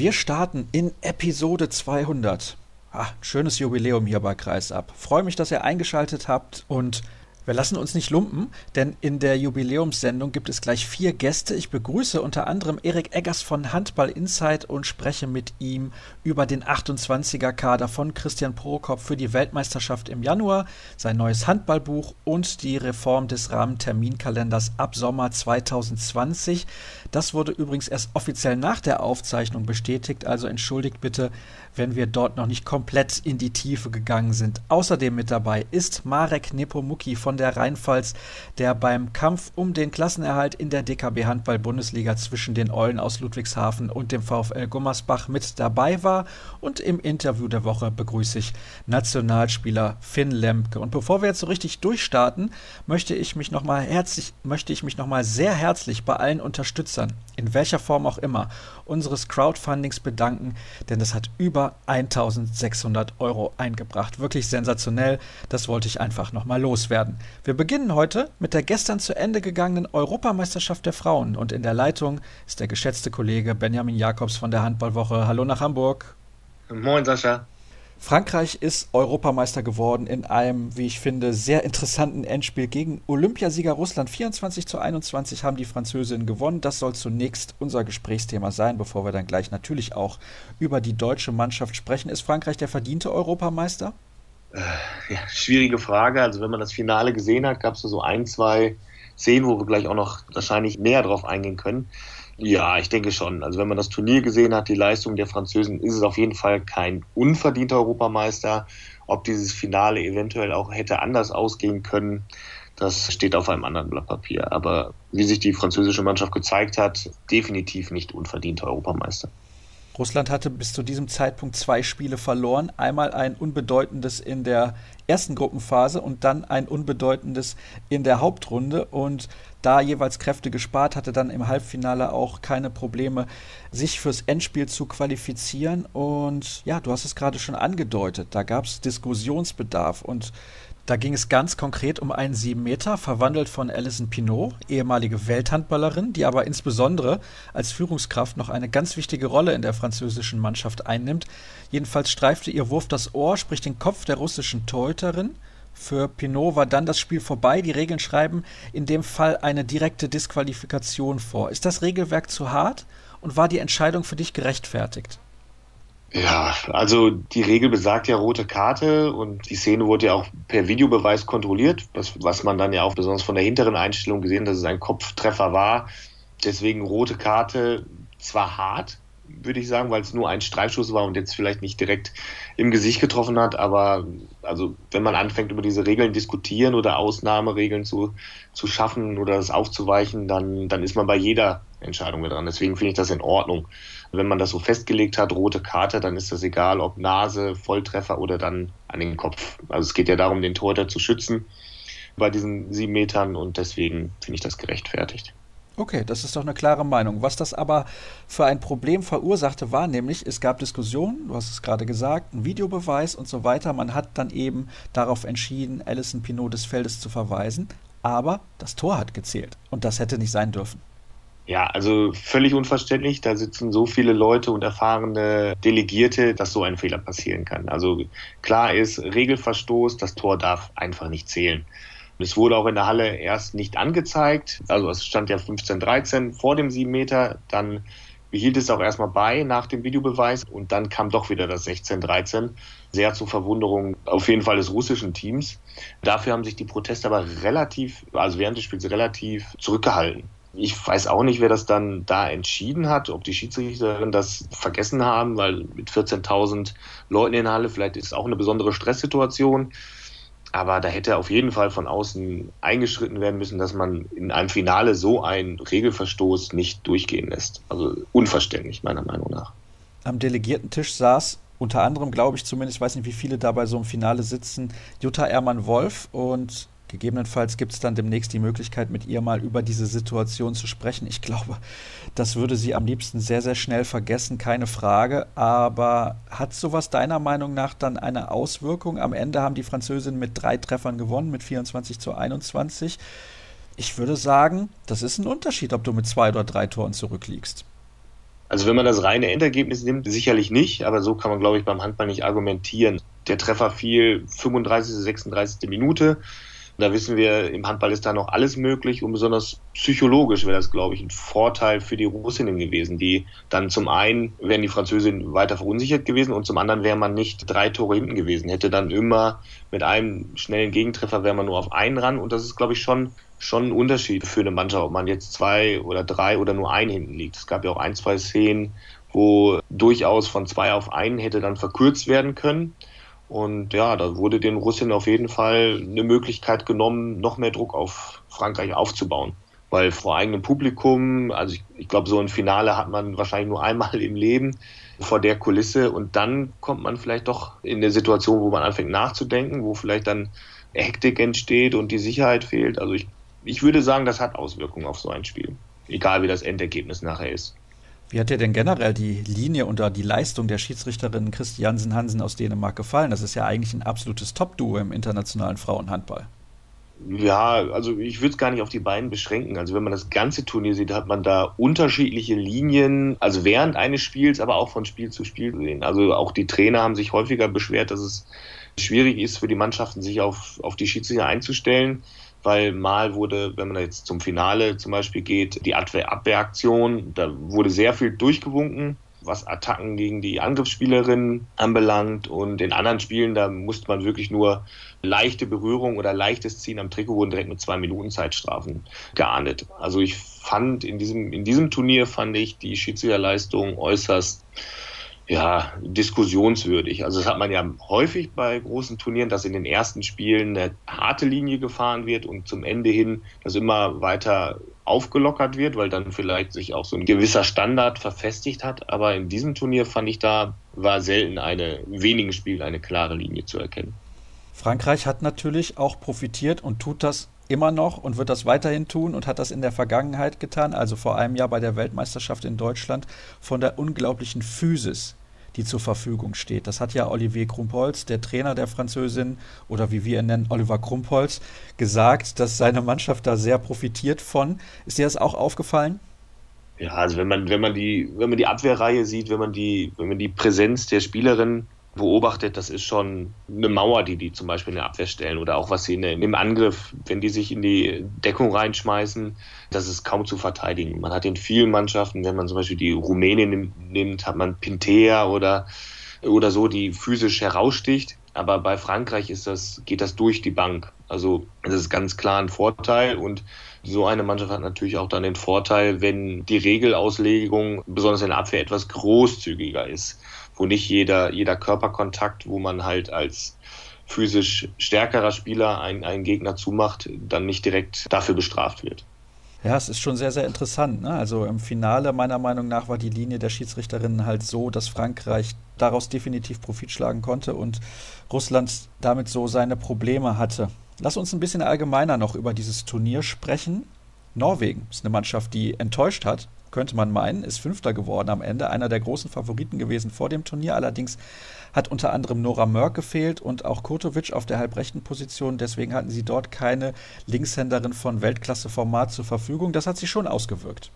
Wir starten in Episode 200. Ah, schönes Jubiläum hier bei Kreisab. Freue mich, dass ihr eingeschaltet habt und wir lassen uns nicht lumpen, denn in der Jubiläumssendung gibt es gleich vier Gäste. Ich begrüße unter anderem Erik Eggers von Handball Insight und spreche mit ihm über den 28er Kader von Christian Prokop für die Weltmeisterschaft im Januar, sein neues Handballbuch und die Reform des Rahmenterminkalenders ab Sommer 2020. Das wurde übrigens erst offiziell nach der Aufzeichnung bestätigt, also entschuldigt bitte, wenn wir dort noch nicht komplett in die Tiefe gegangen sind. Außerdem mit dabei ist Marek Nepomuki von der Rheinpfalz, der beim Kampf um den Klassenerhalt in der DKB Handball Bundesliga zwischen den Eulen aus Ludwigshafen und dem VfL Gummersbach mit dabei war. Und im Interview der Woche begrüße ich Nationalspieler Finn Lemke. Und bevor wir jetzt so richtig durchstarten, möchte ich mich nochmal herzlich, möchte ich mich nochmal sehr herzlich bei allen Unterstützern, in welcher Form auch immer, unseres Crowdfundings bedanken, denn das hat über 1600 Euro eingebracht. Wirklich sensationell. Das wollte ich einfach nochmal loswerden. Wir beginnen heute mit der gestern zu Ende gegangenen Europameisterschaft der Frauen und in der Leitung ist der geschätzte Kollege Benjamin Jakobs von der Handballwoche. Hallo nach Hamburg. Moin Sascha. Frankreich ist Europameister geworden in einem, wie ich finde, sehr interessanten Endspiel gegen Olympiasieger Russland. 24 zu 21 haben die Französinnen gewonnen. Das soll zunächst unser Gesprächsthema sein, bevor wir dann gleich natürlich auch über die deutsche Mannschaft sprechen. Ist Frankreich der verdiente Europameister? Äh, ja, schwierige Frage. Also wenn man das Finale gesehen hat, gab es so ein, zwei Szenen, wo wir gleich auch noch wahrscheinlich näher drauf eingehen können. Ja, ich denke schon. Also wenn man das Turnier gesehen hat, die Leistung der Französen, ist es auf jeden Fall kein unverdienter Europameister. Ob dieses Finale eventuell auch hätte anders ausgehen können, das steht auf einem anderen Blatt Papier. Aber wie sich die französische Mannschaft gezeigt hat, definitiv nicht unverdienter Europameister. Russland hatte bis zu diesem Zeitpunkt zwei Spiele verloren. Einmal ein unbedeutendes in der ersten Gruppenphase und dann ein unbedeutendes in der Hauptrunde. Und da jeweils Kräfte gespart, hatte dann im Halbfinale auch keine Probleme, sich fürs Endspiel zu qualifizieren. Und ja, du hast es gerade schon angedeutet, da gab es Diskussionsbedarf und da ging es ganz konkret um einen 7 Meter, verwandelt von Alison Pinot, ehemalige Welthandballerin, die aber insbesondere als Führungskraft noch eine ganz wichtige Rolle in der französischen Mannschaft einnimmt. Jedenfalls streifte ihr Wurf das Ohr, sprich den Kopf der russischen Torhüterin. Für Pinot war dann das Spiel vorbei. Die Regeln schreiben in dem Fall eine direkte Disqualifikation vor. Ist das Regelwerk zu hart und war die Entscheidung für dich gerechtfertigt? Ja, also die Regel besagt ja rote Karte und die Szene wurde ja auch per Videobeweis kontrolliert, was, was man dann ja auch besonders von der hinteren Einstellung gesehen, dass es ein Kopftreffer war. Deswegen rote Karte zwar hart, würde ich sagen, weil es nur ein Streifschuss war und jetzt vielleicht nicht direkt im Gesicht getroffen hat, aber also wenn man anfängt über diese Regeln diskutieren oder Ausnahmeregeln zu, zu schaffen oder das aufzuweichen, dann, dann ist man bei jeder Entscheidung mit dran. Deswegen finde ich das in Ordnung. Wenn man das so festgelegt hat, rote Karte, dann ist das egal, ob Nase, Volltreffer oder dann an den Kopf. Also es geht ja darum, den Torhüter zu schützen bei diesen sieben Metern und deswegen finde ich das gerechtfertigt. Okay, das ist doch eine klare Meinung. Was das aber für ein Problem verursachte, war nämlich, es gab Diskussionen, du hast es gerade gesagt, ein Videobeweis und so weiter. Man hat dann eben darauf entschieden, Alison Pinot des Feldes zu verweisen. Aber das Tor hat gezählt und das hätte nicht sein dürfen. Ja, also völlig unverständlich. Da sitzen so viele Leute und erfahrene Delegierte, dass so ein Fehler passieren kann. Also klar ist, Regelverstoß, das Tor darf einfach nicht zählen. Es wurde auch in der Halle erst nicht angezeigt. Also es stand ja 15-13 vor dem 7 Meter. Dann behielt es auch erstmal bei nach dem Videobeweis und dann kam doch wieder das 16-13. Sehr zur Verwunderung auf jeden Fall des russischen Teams. Dafür haben sich die Proteste aber relativ, also während des Spiels relativ zurückgehalten. Ich weiß auch nicht, wer das dann da entschieden hat, ob die Schiedsrichterin das vergessen haben, weil mit 14.000 Leuten in der Halle vielleicht ist es auch eine besondere Stresssituation. Aber da hätte auf jeden Fall von außen eingeschritten werden müssen, dass man in einem Finale so einen Regelverstoß nicht durchgehen lässt. Also unverständlich, meiner Meinung nach. Am Delegiertentisch saß unter anderem, glaube ich zumindest, ich weiß nicht, wie viele da bei so einem Finale sitzen, Jutta Ehrmann-Wolf und Gegebenenfalls gibt es dann demnächst die Möglichkeit, mit ihr mal über diese Situation zu sprechen. Ich glaube, das würde sie am liebsten sehr, sehr schnell vergessen, keine Frage. Aber hat sowas deiner Meinung nach dann eine Auswirkung? Am Ende haben die Französinnen mit drei Treffern gewonnen, mit 24 zu 21. Ich würde sagen, das ist ein Unterschied, ob du mit zwei oder drei Toren zurückliegst. Also wenn man das reine Endergebnis nimmt, sicherlich nicht, aber so kann man, glaube ich, beim Handball nicht argumentieren. Der Treffer fiel 35., 36. Minute. Da wissen wir, im Handball ist da noch alles möglich und besonders psychologisch wäre das, glaube ich, ein Vorteil für die Russinnen gewesen, die dann zum einen wären die Französinnen weiter verunsichert gewesen und zum anderen wäre man nicht drei Tore hinten gewesen, hätte dann immer mit einem schnellen Gegentreffer wäre man nur auf einen ran und das ist, glaube ich, schon schon ein Unterschied für eine Mannschaft, ob man jetzt zwei oder drei oder nur einen hinten liegt. Es gab ja auch ein, zwei Szenen, wo durchaus von zwei auf einen hätte dann verkürzt werden können. Und ja, da wurde den Russen auf jeden Fall eine Möglichkeit genommen, noch mehr Druck auf Frankreich aufzubauen. Weil vor eigenem Publikum, also ich, ich glaube, so ein Finale hat man wahrscheinlich nur einmal im Leben vor der Kulisse und dann kommt man vielleicht doch in eine Situation, wo man anfängt nachzudenken, wo vielleicht dann Hektik entsteht und die Sicherheit fehlt. Also ich, ich würde sagen, das hat Auswirkungen auf so ein Spiel. Egal wie das Endergebnis nachher ist. Wie hat dir denn generell die Linie oder die Leistung der Schiedsrichterin Christiansen Hansen aus Dänemark gefallen? Das ist ja eigentlich ein absolutes Top-Duo im internationalen Frauenhandball. Ja, also ich würde es gar nicht auf die beiden beschränken. Also wenn man das ganze Turnier sieht, hat man da unterschiedliche Linien, also während eines Spiels, aber auch von Spiel zu Spiel gesehen. Also auch die Trainer haben sich häufiger beschwert, dass es schwierig ist für die Mannschaften, sich auf, auf die Schiedsrichter einzustellen weil mal wurde, wenn man jetzt zum Finale zum Beispiel geht, die Abwehraktion, da wurde sehr viel durchgewunken, was Attacken gegen die Angriffsspielerin anbelangt. Und in anderen Spielen, da musste man wirklich nur leichte Berührung oder leichtes Ziehen am Trikot wurden direkt mit zwei Minuten Zeitstrafen geahndet. Also ich fand in diesem, in diesem Turnier fand ich die Schiedsrichterleistung äußerst ja, diskussionswürdig. Also das hat man ja häufig bei großen Turnieren, dass in den ersten Spielen eine harte Linie gefahren wird und zum Ende hin das immer weiter aufgelockert wird, weil dann vielleicht sich auch so ein gewisser Standard verfestigt hat. Aber in diesem Turnier fand ich da war selten eine wenigen Spielen eine klare Linie zu erkennen. Frankreich hat natürlich auch profitiert und tut das immer noch und wird das weiterhin tun und hat das in der Vergangenheit getan, also vor einem Jahr bei der Weltmeisterschaft in Deutschland, von der unglaublichen Physis, die zur Verfügung steht. Das hat ja Olivier Krumpholz, der Trainer der Französin, oder wie wir ihn nennen, Oliver Krumpholz, gesagt, dass seine Mannschaft da sehr profitiert von. Ist dir das auch aufgefallen? Ja, also wenn man, wenn man die, wenn man die Abwehrreihe sieht, wenn man die, wenn man die Präsenz der Spielerin beobachtet, das ist schon eine Mauer, die die zum Beispiel in der Abwehr stellen oder auch was sie in, im Angriff, wenn die sich in die Deckung reinschmeißen, das ist kaum zu verteidigen. Man hat in vielen Mannschaften, wenn man zum Beispiel die Rumänien nimmt, hat man Pintea oder, oder so, die physisch heraussticht. Aber bei Frankreich ist das, geht das durch die Bank. Also das ist ganz klar ein Vorteil und so eine Mannschaft hat natürlich auch dann den Vorteil, wenn die Regelauslegung, besonders in der Abwehr, etwas großzügiger ist wo nicht jeder, jeder Körperkontakt, wo man halt als physisch stärkerer Spieler einen, einen Gegner zumacht, dann nicht direkt dafür bestraft wird. Ja, es ist schon sehr, sehr interessant. Ne? Also im Finale meiner Meinung nach war die Linie der Schiedsrichterinnen halt so, dass Frankreich daraus definitiv Profit schlagen konnte und Russland damit so seine Probleme hatte. Lass uns ein bisschen allgemeiner noch über dieses Turnier sprechen. Norwegen ist eine Mannschaft, die enttäuscht hat könnte man meinen, ist Fünfter geworden am Ende, einer der großen Favoriten gewesen vor dem Turnier. Allerdings hat unter anderem Nora Mörk gefehlt und auch Kurtovic auf der halbrechten Position. Deswegen hatten sie dort keine Linkshänderin von Weltklasse-Format zur Verfügung. Das hat sich schon ausgewirkt.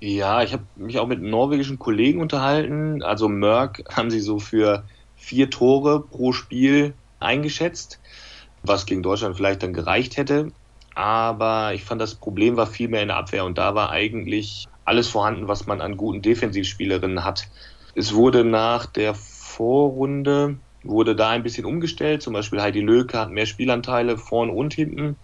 Ja, ich habe mich auch mit norwegischen Kollegen unterhalten. Also Mörk haben sie so für vier Tore pro Spiel eingeschätzt, was gegen Deutschland vielleicht dann gereicht hätte. Aber ich fand, das Problem war viel mehr in der Abwehr und da war eigentlich alles vorhanden, was man an guten Defensivspielerinnen hat. Es wurde nach der Vorrunde wurde da ein bisschen umgestellt. Zum Beispiel Heidi Löke hat mehr Spielanteile vorn und hinten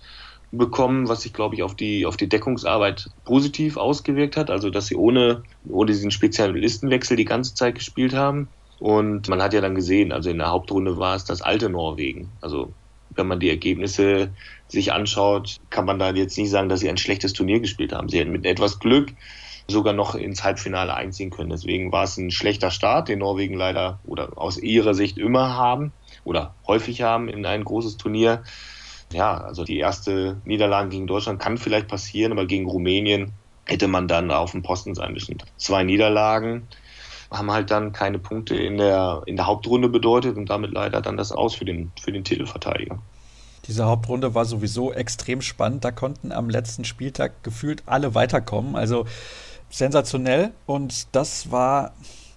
bekommen, was sich, glaube ich, auf die, auf die Deckungsarbeit positiv ausgewirkt hat. Also, dass sie ohne, ohne diesen Spezialistenwechsel die ganze Zeit gespielt haben. Und man hat ja dann gesehen, also in der Hauptrunde war es das alte Norwegen. Also, wenn man die Ergebnisse sich anschaut, kann man da jetzt nicht sagen, dass sie ein schlechtes Turnier gespielt haben. Sie hätten mit etwas Glück sogar noch ins Halbfinale einziehen können. Deswegen war es ein schlechter Start, den Norwegen leider oder aus ihrer Sicht immer haben oder häufig haben in ein großes Turnier. Ja, also die erste Niederlage gegen Deutschland kann vielleicht passieren, aber gegen Rumänien hätte man dann auf dem Posten sein müssen. Zwei Niederlagen haben halt dann keine Punkte in der, in der Hauptrunde bedeutet und damit leider dann das Aus für den, für den Titelverteidiger. Diese Hauptrunde war sowieso extrem spannend. Da konnten am letzten Spieltag gefühlt alle weiterkommen. Also sensationell und das war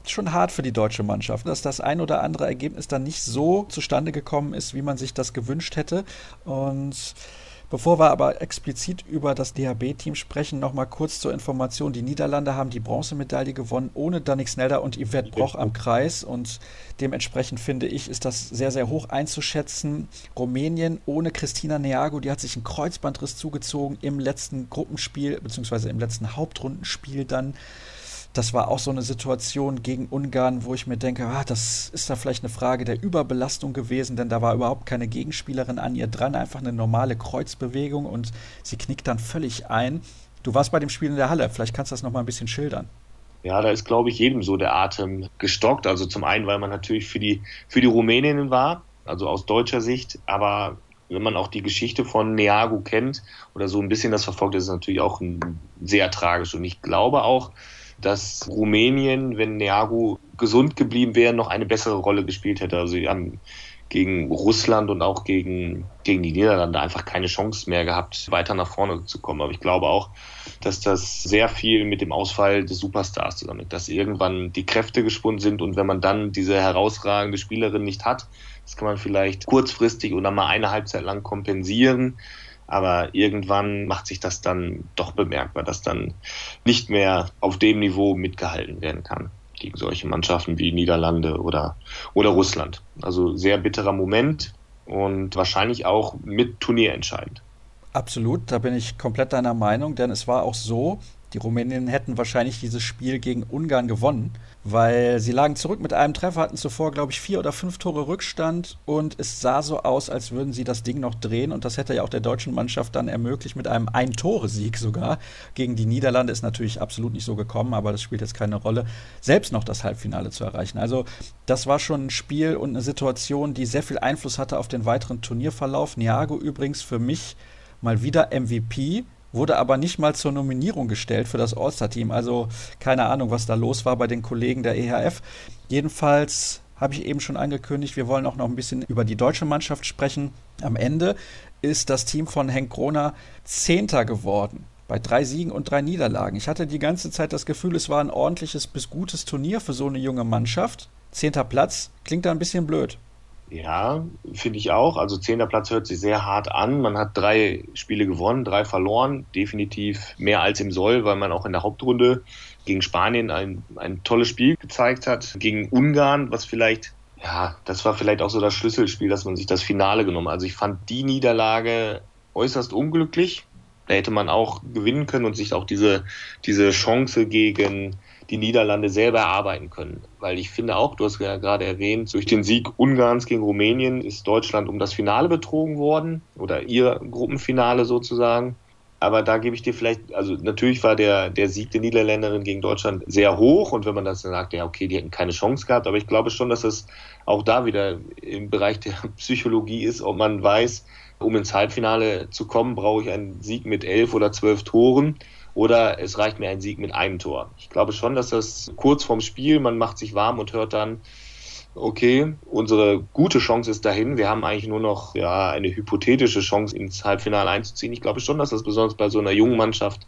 schon hart für die deutsche Mannschaft, dass das ein oder andere Ergebnis dann nicht so zustande gekommen ist, wie man sich das gewünscht hätte. Und Bevor wir aber explizit über das DHB-Team sprechen, nochmal kurz zur Information. Die Niederlande haben die Bronzemedaille gewonnen ohne Danik Snelder und Yvette Broch am Kreis und dementsprechend finde ich, ist das sehr, sehr hoch einzuschätzen. Rumänien ohne Christina Neago, die hat sich einen Kreuzbandriss zugezogen im letzten Gruppenspiel, beziehungsweise im letzten Hauptrundenspiel dann das war auch so eine Situation gegen Ungarn, wo ich mir denke, ah, das ist da vielleicht eine Frage der Überbelastung gewesen, denn da war überhaupt keine Gegenspielerin an ihr dran, einfach eine normale Kreuzbewegung und sie knickt dann völlig ein. Du warst bei dem Spiel in der Halle, vielleicht kannst du das nochmal ein bisschen schildern. Ja, da ist, glaube ich, jedem so der Atem gestockt. Also zum einen, weil man natürlich für die, für die Rumäninnen war, also aus deutscher Sicht, aber wenn man auch die Geschichte von Neago kennt oder so ein bisschen das verfolgt, ist es natürlich auch ein, sehr tragisch. Und ich glaube auch, dass Rumänien, wenn Neagu gesund geblieben wäre, noch eine bessere Rolle gespielt hätte. Also sie haben gegen Russland und auch gegen, gegen die Niederlande einfach keine Chance mehr gehabt, weiter nach vorne zu kommen. Aber ich glaube auch, dass das sehr viel mit dem Ausfall des Superstars zusammenhängt, dass irgendwann die Kräfte gesponnen sind und wenn man dann diese herausragende Spielerin nicht hat, das kann man vielleicht kurzfristig oder mal eine Halbzeit lang kompensieren. Aber irgendwann macht sich das dann doch bemerkbar, dass dann nicht mehr auf dem Niveau mitgehalten werden kann gegen solche Mannschaften wie Niederlande oder, oder Russland. Also sehr bitterer Moment und wahrscheinlich auch mit Turnier entscheidend. Absolut, da bin ich komplett deiner Meinung, denn es war auch so, die Rumäninnen hätten wahrscheinlich dieses Spiel gegen Ungarn gewonnen, weil sie lagen zurück mit einem Treffer, hatten zuvor, glaube ich, vier oder fünf Tore Rückstand und es sah so aus, als würden sie das Ding noch drehen und das hätte ja auch der deutschen Mannschaft dann ermöglicht mit einem Ein-Tore-Sieg sogar. Gegen die Niederlande ist natürlich absolut nicht so gekommen, aber das spielt jetzt keine Rolle, selbst noch das Halbfinale zu erreichen. Also das war schon ein Spiel und eine Situation, die sehr viel Einfluss hatte auf den weiteren Turnierverlauf. Niago übrigens für mich mal wieder MVP wurde aber nicht mal zur Nominierung gestellt für das All-Star-Team. Also keine Ahnung, was da los war bei den Kollegen der EHF. Jedenfalls habe ich eben schon angekündigt, wir wollen auch noch ein bisschen über die deutsche Mannschaft sprechen. Am Ende ist das Team von Henk Kroner Zehnter geworden. Bei drei Siegen und drei Niederlagen. Ich hatte die ganze Zeit das Gefühl, es war ein ordentliches bis gutes Turnier für so eine junge Mannschaft. Zehnter Platz klingt da ein bisschen blöd. Ja, finde ich auch. Also zehnter Platz hört sich sehr hart an. Man hat drei Spiele gewonnen, drei verloren. Definitiv mehr als im Soll, weil man auch in der Hauptrunde gegen Spanien ein, ein tolles Spiel gezeigt hat. Gegen Ungarn, was vielleicht, ja, das war vielleicht auch so das Schlüsselspiel, dass man sich das Finale genommen. Also ich fand die Niederlage äußerst unglücklich. Da hätte man auch gewinnen können und sich auch diese, diese Chance gegen die Niederlande selber erarbeiten können. Weil ich finde auch, du hast ja gerade erwähnt, durch den Sieg Ungarns gegen Rumänien ist Deutschland um das Finale betrogen worden oder ihr Gruppenfinale sozusagen. Aber da gebe ich dir vielleicht, also natürlich war der, der Sieg der Niederländerin gegen Deutschland sehr hoch und wenn man das dann sagt, ja, okay, die hätten keine Chance gehabt, aber ich glaube schon, dass es auch da wieder im Bereich der Psychologie ist, ob man weiß, um ins Halbfinale zu kommen, brauche ich einen Sieg mit elf oder zwölf Toren oder es reicht mir ein Sieg mit einem Tor. Ich glaube schon, dass das kurz vorm Spiel, man macht sich warm und hört dann, okay, unsere gute Chance ist dahin. Wir haben eigentlich nur noch ja, eine hypothetische Chance, ins Halbfinale einzuziehen. Ich glaube schon, dass das besonders bei so einer jungen Mannschaft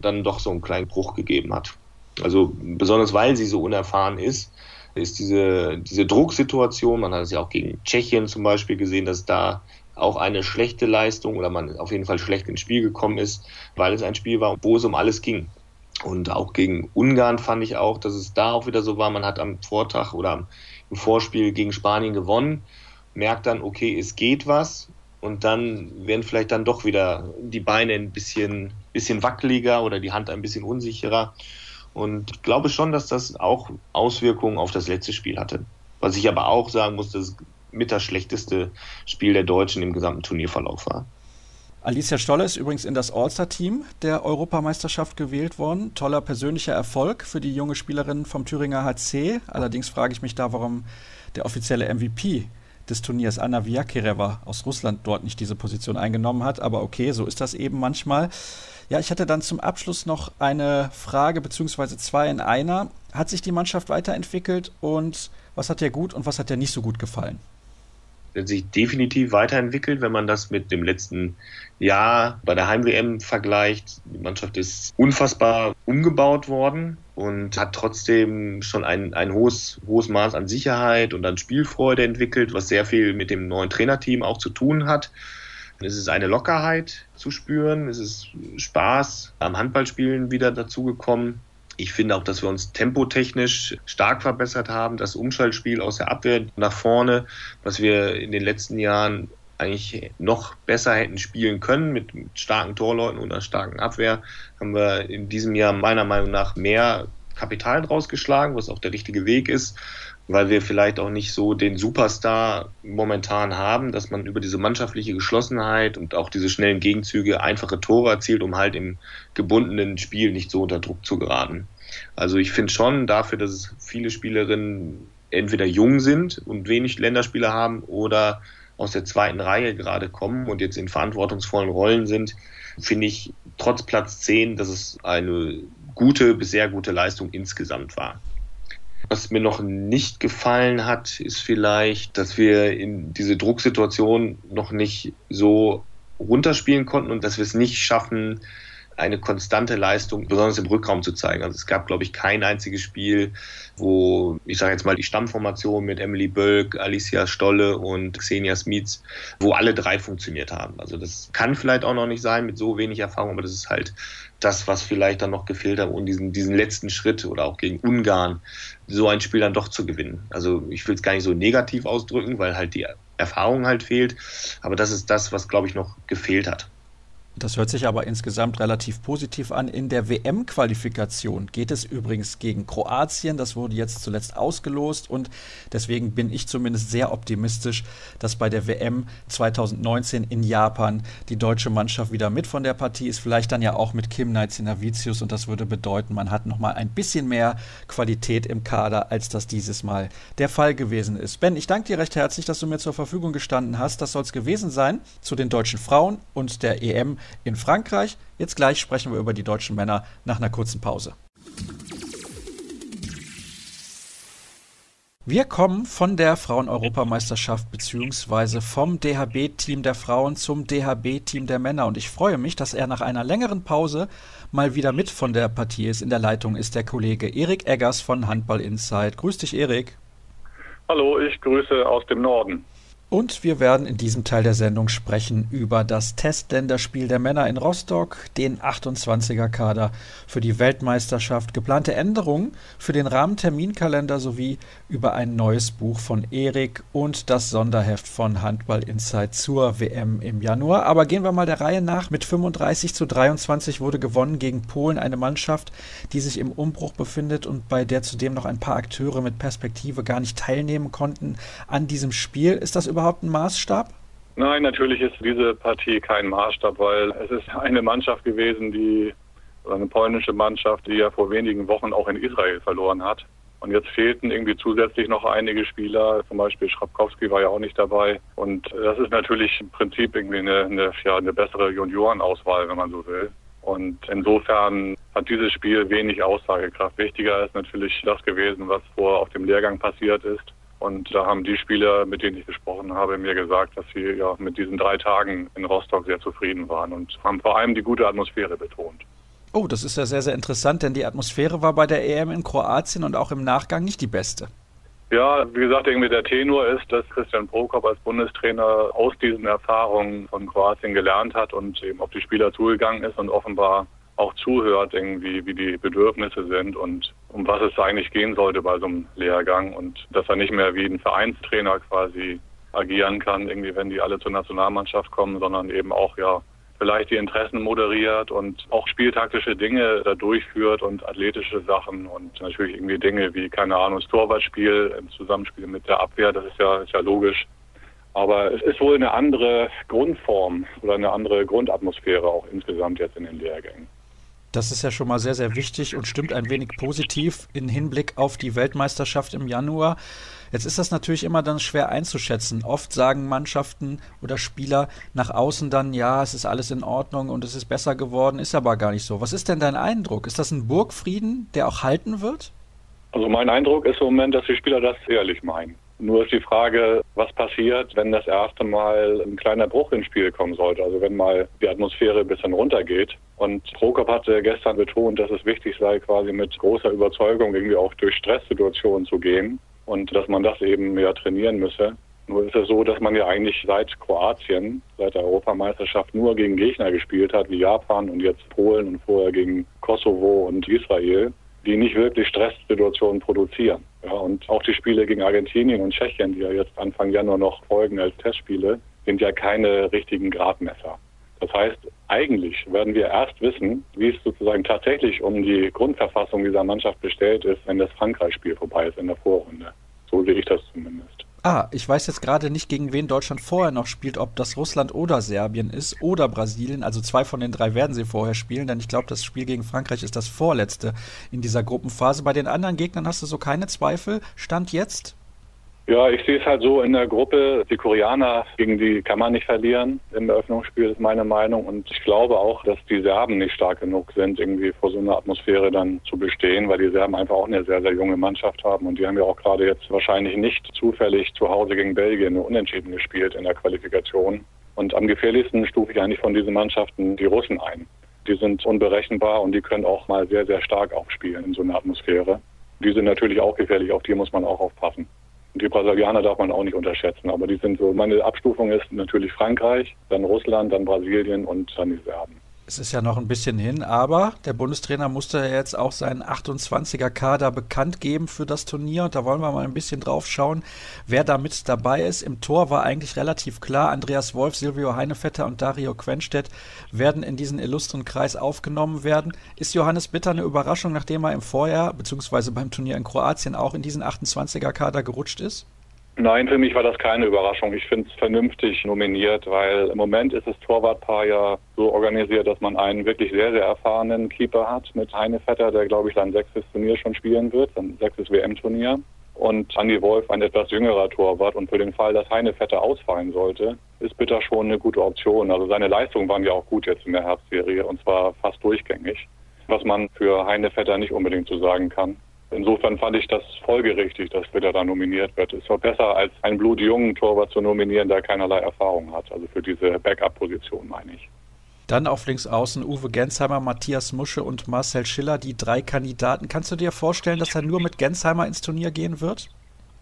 dann doch so einen kleinen Bruch gegeben hat. Also besonders weil sie so unerfahren ist, ist diese, diese Drucksituation, man hat es ja auch gegen Tschechien zum Beispiel gesehen, dass da auch eine schlechte Leistung oder man auf jeden Fall schlecht ins Spiel gekommen ist, weil es ein Spiel war, wo es um alles ging. Und auch gegen Ungarn fand ich auch, dass es da auch wieder so war, man hat am Vortag oder im Vorspiel gegen Spanien gewonnen, merkt dann, okay, es geht was und dann werden vielleicht dann doch wieder die Beine ein bisschen, bisschen wackeliger oder die Hand ein bisschen unsicherer. Und ich glaube schon, dass das auch Auswirkungen auf das letzte Spiel hatte. Was ich aber auch sagen muss, dass mit das schlechteste Spiel der Deutschen im gesamten Turnierverlauf war. Alicia Stolle ist übrigens in das All-Star-Team der Europameisterschaft gewählt worden. Toller persönlicher Erfolg für die junge Spielerin vom Thüringer HC. Allerdings frage ich mich da, warum der offizielle MVP des Turniers Anna Viakireva aus Russland dort nicht diese Position eingenommen hat. Aber okay, so ist das eben manchmal. Ja, ich hatte dann zum Abschluss noch eine Frage beziehungsweise zwei in einer. Hat sich die Mannschaft weiterentwickelt und was hat dir gut und was hat dir nicht so gut gefallen? Sich definitiv weiterentwickelt, wenn man das mit dem letzten Jahr bei der Heim-WM vergleicht. Die Mannschaft ist unfassbar umgebaut worden und hat trotzdem schon ein, ein hohes, hohes Maß an Sicherheit und an Spielfreude entwickelt, was sehr viel mit dem neuen Trainerteam auch zu tun hat. Es ist eine Lockerheit zu spüren, es ist Spaß am Handballspielen wieder dazugekommen. Ich finde auch, dass wir uns tempotechnisch stark verbessert haben. Das Umschaltspiel aus der Abwehr nach vorne, was wir in den letzten Jahren eigentlich noch besser hätten spielen können mit, starken Torleuten und einer starken Abwehr, haben wir in diesem Jahr meiner Meinung nach mehr Kapital draus geschlagen, was auch der richtige Weg ist, weil wir vielleicht auch nicht so den Superstar momentan haben, dass man über diese mannschaftliche Geschlossenheit und auch diese schnellen Gegenzüge einfache Tore erzielt, um halt im gebundenen Spiel nicht so unter Druck zu geraten. Also ich finde schon dafür, dass viele Spielerinnen entweder jung sind und wenig Länderspieler haben oder aus der zweiten Reihe gerade kommen und jetzt in verantwortungsvollen Rollen sind, finde ich trotz Platz 10, dass es eine gute bis sehr gute Leistung insgesamt war. Was mir noch nicht gefallen hat, ist vielleicht, dass wir in diese Drucksituation noch nicht so runterspielen konnten und dass wir es nicht schaffen, eine konstante Leistung, besonders im Rückraum zu zeigen. Also es gab, glaube ich, kein einziges Spiel, wo, ich sage jetzt mal, die Stammformation mit Emily Bölk, Alicia Stolle und Xenia Smits, wo alle drei funktioniert haben. Also das kann vielleicht auch noch nicht sein mit so wenig Erfahrung, aber das ist halt das, was vielleicht dann noch gefehlt hat, um diesen, diesen letzten Schritt oder auch gegen Ungarn so ein Spiel dann doch zu gewinnen. Also ich will es gar nicht so negativ ausdrücken, weil halt die Erfahrung halt fehlt. Aber das ist das, was, glaube ich, noch gefehlt hat. Das hört sich aber insgesamt relativ positiv an. In der WM-Qualifikation geht es übrigens gegen Kroatien. Das wurde jetzt zuletzt ausgelost und deswegen bin ich zumindest sehr optimistisch, dass bei der WM 2019 in Japan die deutsche Mannschaft wieder mit von der Partie ist. Vielleicht dann ja auch mit Kim Naizinavicius und das würde bedeuten, man hat nochmal ein bisschen mehr Qualität im Kader, als das dieses Mal der Fall gewesen ist. Ben, ich danke dir recht herzlich, dass du mir zur Verfügung gestanden hast. Das soll es gewesen sein zu den deutschen Frauen und der EM in Frankreich. Jetzt gleich sprechen wir über die deutschen Männer nach einer kurzen Pause. Wir kommen von der Frauen-Europameisterschaft bzw. vom DHB-Team der Frauen zum DHB-Team der Männer. Und ich freue mich, dass er nach einer längeren Pause mal wieder mit von der Partie ist. In der Leitung ist der Kollege Erik Eggers von Handball Insight. Grüß dich, Erik. Hallo, ich grüße aus dem Norden. Und wir werden in diesem Teil der Sendung sprechen über das Testländerspiel der Männer in Rostock, den 28er-Kader für die Weltmeisterschaft, geplante Änderungen für den Rahmenterminkalender sowie über ein neues Buch von Erik und das Sonderheft von Handball Insight zur WM im Januar. Aber gehen wir mal der Reihe nach. Mit 35 zu 23 wurde gewonnen gegen Polen, eine Mannschaft, die sich im Umbruch befindet und bei der zudem noch ein paar Akteure mit Perspektive gar nicht teilnehmen konnten an diesem Spiel. Ist das überhaupt überhaupt ein Maßstab? Nein, natürlich ist diese Partie kein Maßstab, weil es ist eine Mannschaft gewesen, die eine polnische Mannschaft, die ja vor wenigen Wochen auch in Israel verloren hat. Und jetzt fehlten irgendwie zusätzlich noch einige Spieler, zum Beispiel Schrapkowski war ja auch nicht dabei. Und das ist natürlich im Prinzip irgendwie eine, eine, ja, eine bessere Juniorenauswahl, wenn man so will. Und insofern hat dieses Spiel wenig Aussagekraft. Wichtiger ist natürlich das gewesen, was vor auf dem Lehrgang passiert ist. Und da haben die Spieler, mit denen ich gesprochen habe, mir gesagt, dass sie ja mit diesen drei Tagen in Rostock sehr zufrieden waren und haben vor allem die gute Atmosphäre betont. Oh, das ist ja sehr, sehr interessant, denn die Atmosphäre war bei der EM in Kroatien und auch im Nachgang nicht die beste. Ja, wie gesagt, irgendwie der Tenor ist, dass Christian Prokop als Bundestrainer aus diesen Erfahrungen von Kroatien gelernt hat und eben auf die Spieler zugegangen ist und offenbar auch zuhört, irgendwie, wie die Bedürfnisse sind und um was es eigentlich gehen sollte bei so einem Lehrgang und dass er nicht mehr wie ein Vereinstrainer quasi agieren kann, irgendwie, wenn die alle zur Nationalmannschaft kommen, sondern eben auch ja vielleicht die Interessen moderiert und auch spieltaktische Dinge da durchführt und athletische Sachen und natürlich irgendwie Dinge wie, keine Ahnung, das Torwartspiel im Zusammenspiel mit der Abwehr, das ist ja, ist ja logisch. Aber es ist wohl eine andere Grundform oder eine andere Grundatmosphäre auch insgesamt jetzt in den Lehrgängen. Das ist ja schon mal sehr, sehr wichtig und stimmt ein wenig positiv in Hinblick auf die Weltmeisterschaft im Januar. Jetzt ist das natürlich immer dann schwer einzuschätzen. Oft sagen Mannschaften oder Spieler nach außen dann, ja, es ist alles in Ordnung und es ist besser geworden, ist aber gar nicht so. Was ist denn dein Eindruck? Ist das ein Burgfrieden, der auch halten wird? Also mein Eindruck ist im Moment, dass die Spieler das ehrlich meinen. Nur ist die Frage, was passiert, wenn das erste Mal ein kleiner Bruch ins Spiel kommen sollte, also wenn mal die Atmosphäre ein bisschen runtergeht. Und Prokop hatte gestern betont, dass es wichtig sei, quasi mit großer Überzeugung irgendwie auch durch Stresssituationen zu gehen und dass man das eben mehr trainieren müsse. Nur ist es so, dass man ja eigentlich seit Kroatien, seit der Europameisterschaft nur gegen Gegner gespielt hat, wie Japan und jetzt Polen und vorher gegen Kosovo und Israel, die nicht wirklich Stresssituationen produzieren. Ja, und auch die Spiele gegen Argentinien und Tschechien, die ja jetzt Anfang Januar noch folgen als Testspiele, sind ja keine richtigen Gradmesser. Das heißt, eigentlich werden wir erst wissen, wie es sozusagen tatsächlich um die Grundverfassung dieser Mannschaft bestellt ist, wenn das Frankreich-Spiel vorbei ist in der Vorrunde. So sehe ich das zumindest. Ah, ich weiß jetzt gerade nicht, gegen wen Deutschland vorher noch spielt, ob das Russland oder Serbien ist oder Brasilien. Also zwei von den drei werden sie vorher spielen, denn ich glaube, das Spiel gegen Frankreich ist das vorletzte in dieser Gruppenphase. Bei den anderen Gegnern hast du so keine Zweifel. Stand jetzt? Ja, ich sehe es halt so in der Gruppe. Die Koreaner, gegen die kann man nicht verlieren im Eröffnungsspiel, ist meine Meinung. Und ich glaube auch, dass die Serben nicht stark genug sind, irgendwie vor so einer Atmosphäre dann zu bestehen, weil die Serben einfach auch eine sehr, sehr junge Mannschaft haben. Und die haben ja auch gerade jetzt wahrscheinlich nicht zufällig zu Hause gegen Belgien unentschieden gespielt in der Qualifikation. Und am gefährlichsten stufe ich eigentlich von diesen Mannschaften die Russen ein. Die sind unberechenbar und die können auch mal sehr, sehr stark aufspielen in so einer Atmosphäre. Die sind natürlich auch gefährlich, auf die muss man auch aufpassen. Die Brasilianer darf man auch nicht unterschätzen, aber die sind so, meine Abstufung ist natürlich Frankreich, dann Russland, dann Brasilien und dann die Serben. Es ist ja noch ein bisschen hin, aber der Bundestrainer musste ja jetzt auch seinen 28er Kader bekannt geben für das Turnier und da wollen wir mal ein bisschen drauf schauen, wer da mit dabei ist. Im Tor war eigentlich relativ klar, Andreas Wolf, Silvio Heinevetter und Dario Quenstedt werden in diesen illustren Kreis aufgenommen werden. Ist Johannes Bitter eine Überraschung, nachdem er im Vorjahr bzw. beim Turnier in Kroatien auch in diesen 28er Kader gerutscht ist? Nein, für mich war das keine Überraschung. Ich finde es vernünftig nominiert, weil im Moment ist das Torwartpaar ja so organisiert, dass man einen wirklich sehr, sehr erfahrenen Keeper hat mit Heine Vetter, der, glaube ich, sein sechstes Turnier schon spielen wird, sein sechstes WM-Turnier. Und Andy Wolf, ein etwas jüngerer Torwart. Und für den Fall, dass Heine Vetter ausfallen sollte, ist Bitter schon eine gute Option. Also seine Leistungen waren ja auch gut jetzt in der Herbstserie und zwar fast durchgängig, was man für Heine Vetter nicht unbedingt so sagen kann. Insofern fand ich das folgerichtig, dass Witter da nominiert wird. Es war besser, als einen blutjungen Torwart zu nominieren, der keinerlei Erfahrung hat. Also für diese Backup-Position meine ich. Dann auf links außen Uwe Gensheimer, Matthias Musche und Marcel Schiller, die drei Kandidaten. Kannst du dir vorstellen, dass er nur mit Gensheimer ins Turnier gehen wird?